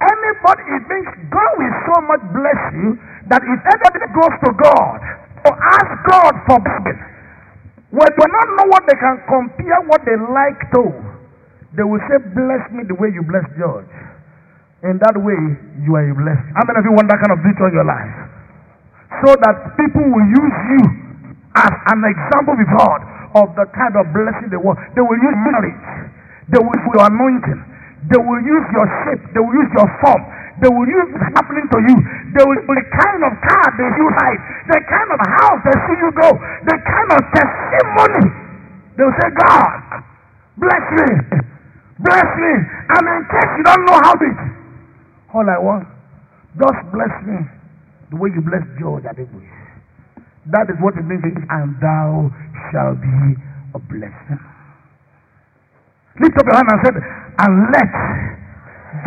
Speaker 1: anybody, it means God will so much bless you that if anybody goes to God or ask God for blessing, when they not know what they can compare what they like to, they will say, Bless me the way you bless George. In that way, you are blessed. How many of you want that kind of victory in your life? So that people will use you as an example with God of the kind of blessing they want. They will use marriage. They will use your anointing. They will use your shape. They will use your form. They will use what's happening to you. They will the kind of car they you ride, the kind of house they see you go, the kind of testimony. They will say, God, bless me. Bless me. And in case you don't know how to all I want, just bless me the way you bless George Adebuye. That is what it means, and thou shalt be a blessing. Lift up your hand and said, and let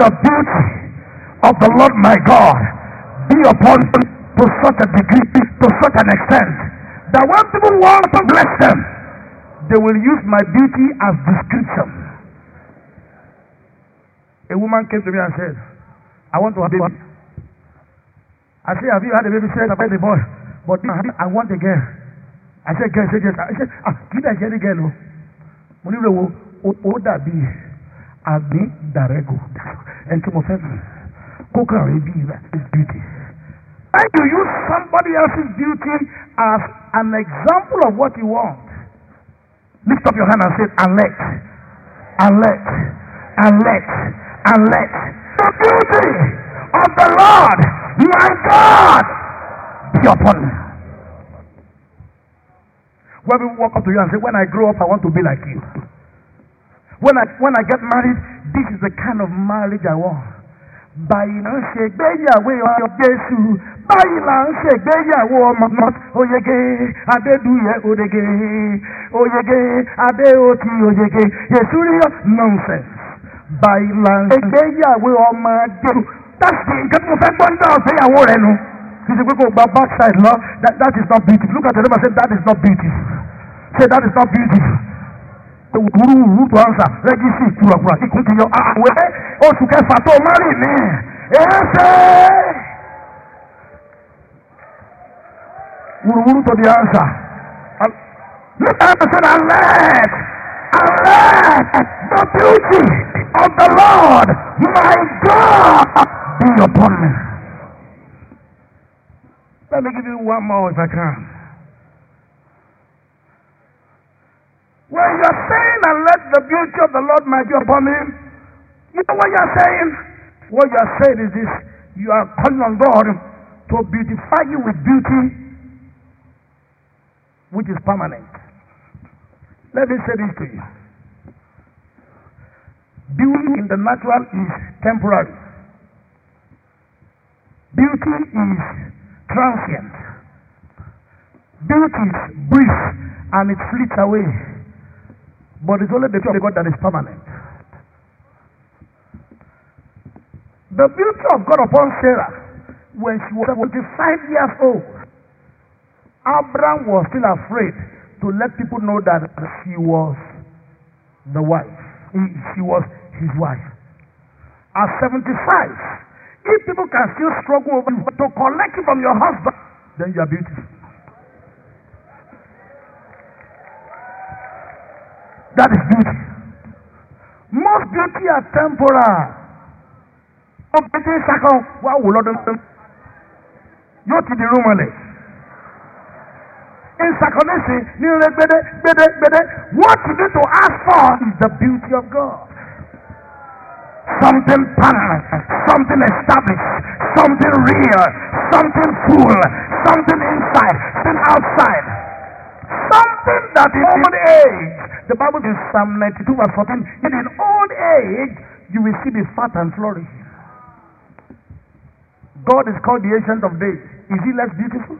Speaker 1: the beauty of the Lord my God be upon them to such a degree, to such an extent, that when people want to bless them, they will use my beauty as description. A woman came to me and said, I want to have a baby. I said, Have you had a baby? Said, I've had a boy. But I want a girl. I said, girl, say yes. I said, ah, kì í dà jẹ́ ní girl o. Mo ní ìrẹ̀wò ó dàbí àgbín dàrẹ́gò ẹni tí mo fẹ́ mi. kókàn rí bí is beauty. And you use somebody else's beauty as an example of what you want. Lift up your hand and say, and and and let, and let the beauty of the Lord, my God, be upon me. When people walk up to you and say, When I grow up, I want to be like you. When I, when I get married, this is the kind of marriage I want. báyìí là ń ṣègbéyàwó ọmọ jésù. Báyìí là ń ṣègbéyàwó ọmọ oyege adédúyẹ oyege oyege. Nonsense. Báyìí là ń ṣègbéyàwó ọmọ jésù that's the nǹkan tí mo fẹ́ gbọ́ nígbà ọ̀sẹ̀yàwó rẹ nu. Kì í ṣe pé kò gba backside lọ. That, that is not beautiful. Look at the neighbor say that is not beautiful. Say that is not beautiful. Wúrúwúrú tó ansa rẹ́gísì kúrakúra ikùn ti yọ àwẹ̀ oṣù kẹfà tó márì ní ẹsẹ̀ wúrúwúrú tó di ansa look at the sun and let the beauty of the Lord my God be upon me. Let me give you one more if I can. When you're saying, and let the beauty of the Lord might be upon him, you know what you're saying? What you're saying is this you are calling on God to beautify you with beauty which is permanent. Let me say this to you. Beauty in the natural is temporary. Beauty is transient. Beauty is brief and it fleets away. But it's only the beauty of God that is permanent. The beauty of God upon Sarah when she was 75 years old, Abraham was still afraid to let people know that she was the wife. She was his wife. At 75, if people can still struggle over to collect from your husband, then you are beautiful. That is beauty. Most beauty are temporal. Pété sakọ wá wò. Yóò ti di rúmọlẹ̀. Nsakọ̀nẹ́sì ní ilé gbédé gbédé gbédé. What you need to ask for is the beauty of God. Something permanent, something established, something real, something full, something inside, something outside. Something that in old age, the Bible in Psalm 92 verse 14, in an old age, you will see the fat and flourish. God is called the ancient of days. Is he less beautiful?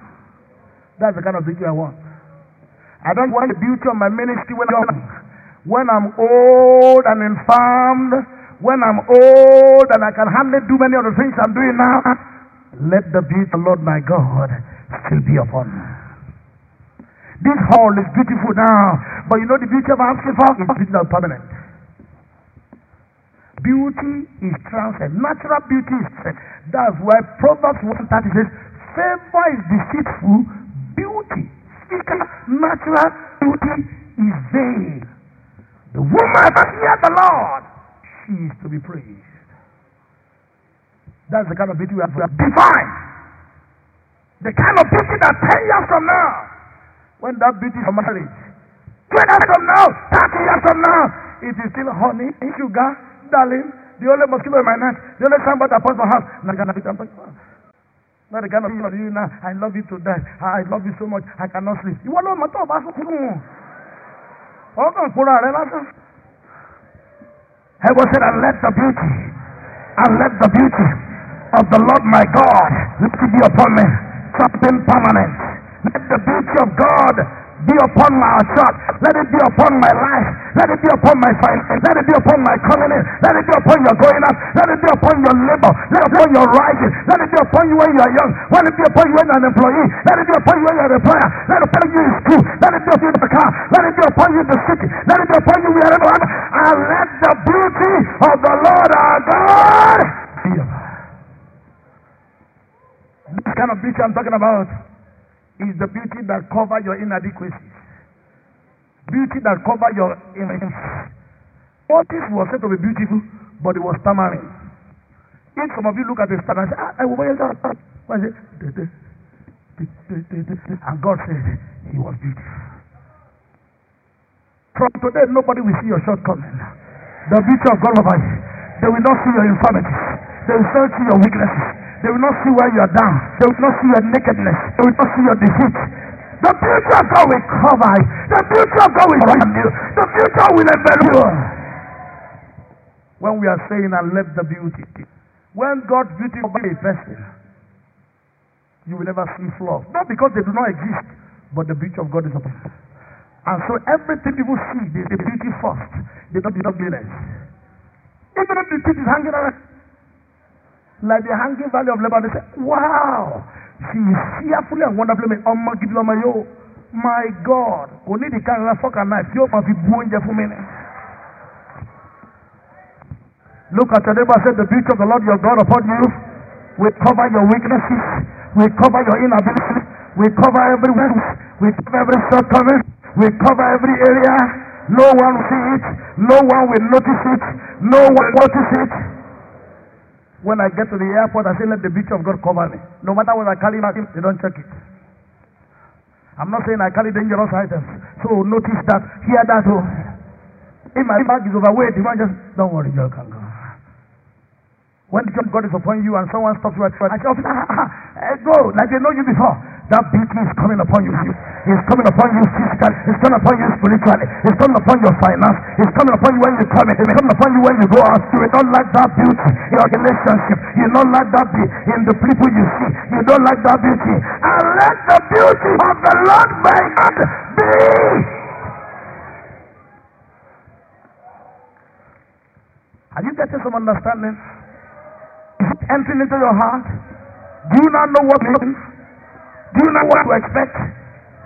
Speaker 1: That's the kind of beauty I want. I don't want the beauty of my ministry when I'm. When I'm old and infirmed, when I'm old and I can hardly do many of the things I'm doing now, let the beauty of the Lord my God still be upon me. This hall is beautiful now, but you know the beauty of for is beauty not permanent. Beauty is transient. Natural beauty is transient. That's why Proverbs 130 says, favor is deceitful, beauty, physical, natural beauty is vain. The woman hears the Lord, she is to be praised. That's the kind of beauty we have. Divine. The kind of beauty that 10 years from now, when that beauty is married, 20 years from now, 30 years from now, it is still honey, sugar, darling, the only mosquito in my net, the only somebody that pours my house. Not the kind of kind of you now. I love you to death. I love you so much. I cannot sleep. You want to know about sukuru? Ọkàn kúrò rẹ lásán. Heaven said, and let the beauty, and let the beauty of the Lord my God, it be upon me, something permanent. Let the beauty of God be upon my church. Let it be upon my life. Let it be upon my finances. Let it be upon my coming in. Let it be upon your going out. Let it be upon your labor. Let it be upon your rising. Let it be upon you when you are young. Let it be upon you when you are an employee. Let it be upon you when you are a employer. Let it be upon you in school. Let it be upon you in the car. Let it be upon you in the city. Let it be upon you wherever. And let the beauty of the Lord our God be This kind of beauty I'm talking about is the beauty that cover your inadequacies. Beauty that cover your Moses was said to be beautiful, but it was stammering. If some of you look at the star and say, ah, I will what is it? And God said, He was beautiful. From today, nobody will see your shortcoming. The beauty of God over you. They will not see your infirmities. They will not see your weaknesses. They will not see where you are down. They will not see your nakedness. They will not see your defeat. The future of God will cover you. The future of God will surround you. The future will envelop you. When we are saying, I love the beauty. When God's beauty over a person, you will never see flaws. Not because they do not exist, but the beauty of God is upon them. And so everything people see, they the beauty first. They don't the ugliness. Even if the teeth is hanging around, like the hanging valley of Lebanon, they say, Wow, she is fearfully and wonderfully made. Oh my God, my God. Kò ní ìdíkà ńlá fọ́kà náà tí ó máa fi bu oúnjẹ. Look at your neighbor say, The beauty of the Lord your God upon you will cover your weaknesses, will cover your inability, will cover every weakness, will cover every shortcoming, will cover every area. No one will see it, no one will notice it, no one will notice it. When I get to the airport, I say, Let the beauty of God cover me. No matter what I carry they don't check it. I'm not saying I carry dangerous items. So notice that, hear that. Oh. If my bag is overweight, you might just, don't worry, you can go. When the God is upon you and someone stops you at I say, officer, [laughs] go, like they know you before. That beauty is coming upon you. It's coming upon you physically. It's coming upon you spiritually. It's coming upon your finance. It's coming upon you when you come in. It's coming upon you when you go out. You don't like that beauty in your relationship. You don't like that beauty in the people you see. You don't like that beauty. And let the beauty of the Lord my God be. Are you getting some understanding? Is it entering into your heart? Do you not know what it means? Do you know what to expect?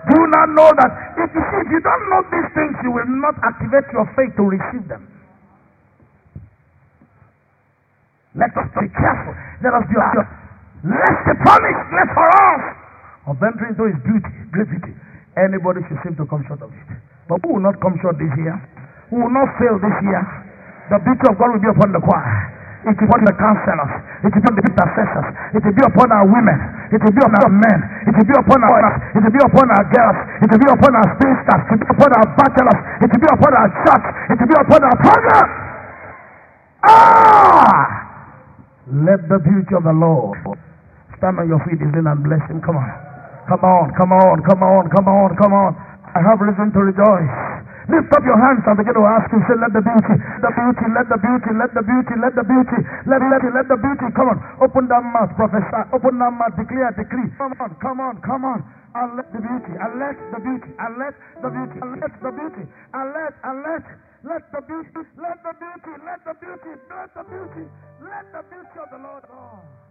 Speaker 1: Do you not know that if you, if you don't know these things, you will not activate your faith to receive them? Let us be careful. Let us be careful. Lest the promise left for us of entering into his beauty, beauty. Anybody should seem to come short of it. But who will not come short this year? Who will not fail this year? The beauty of God will be upon the choir. It will be upon the counselors. It will be upon the intercessors. It will be upon our women. It will be upon our men. It will be upon our boys. It will be upon our girls. It will be upon our spinsters. It will be upon our bachelors. It will be upon our church. It will be upon our program. Ah! Let the beauty of the Lord stand on your feet, Isn't and bless him. Come on. Come on, come on, come on, come on, come on. I have reason to rejoice. Lift up your hands and begin to ask him, say, let the beauty, the beauty, let the beauty, let the beauty, let the beauty, let, let, let the beauty. Come on, open that mouth, prophesy, open that mouth, declare, decree. Come on, come on, come on. And let the beauty, and let the beauty, and let the beauty, and let the beauty, and let, and let, let the beauty, let the beauty, let the beauty, let the beauty, let the beauty of the Lord. Oh.